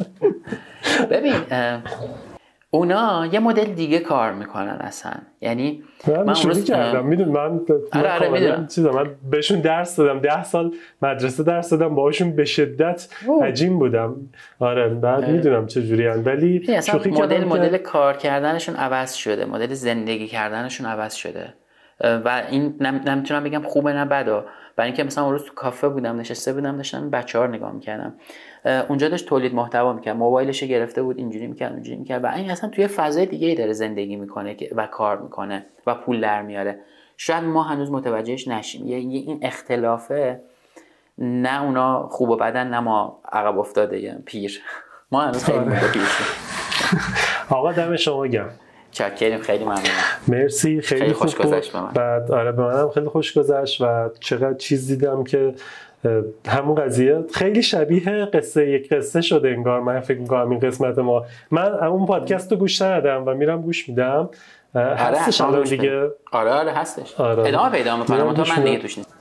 ببین اونا یه مدل دیگه کار می‌کنن اصلا. یعنی من, من شروع کردم. میدون من آره آره چیزا من بهشون درس دادم. ده سال مدرسه درس دادم باهاشون به شدت عجیم بودم. آره بعد. می‌دونم چه جوری ولی شوخی مدل مدل کار کردنشون عوض شده. مدل زندگی کردنشون عوض شده. و این نمی‌تونم بگم خوبه نه بده برای اینکه مثلا اون روز تو کافه بودم نشسته بودم داشتم بچه ها نگاه می‌کردم. اونجا داشت تولید محتوا می‌کرد موبایلش گرفته بود اینجوری می‌کرد اونجوری می‌کرد. و این اصلا توی فضای دیگه ای داره زندگی می‌کنه و کار می‌کنه و پول در میاره. شاید ما هنوز متوجهش نشیم. یه این اختلافه نه اونا خوب و بدن نه ما عقب افتاده پیر. ما هنوز خیلی آره. پیر آقا دم شما گم چکریم خیلی ممنونم. مرسی خیلی, خیلی خوش گذشت بعد آره به منم خیلی خوش گذشت و چقدر چیز دیدم که همون قضیه. خیلی شبیه قصه یک قصه شده انگار. من فکر می‌کنم این قسمت ما. من اون پادکست رو گوش ندادم و میرم گوش میدم. آره، هستش الان دیگه. آره آره هستش. آره. ادامه پیدا می‌کنم. تو من دیگه توش نیست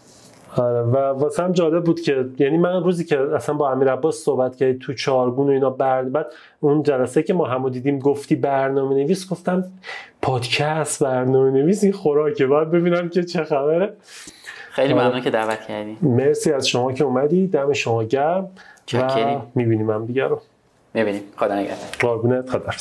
آره. و واسه هم جالب بود که یعنی من روزی که اصلا با امیر عباس صحبت کردی تو چارگون و اینا برد بعد اون جلسه که ما همو دیدیم گفتی برنامه نویس گفتم پادکست برنامه نویس این خوراکه. باید ببینم که چه خبره. خیلی ممنون که دعوت کردی. مرسی از شما که اومدی. دم شما گرم. و می‌بینیم هم دیگه رو. می‌بینیم. خدا نگهدار. قربونت خدا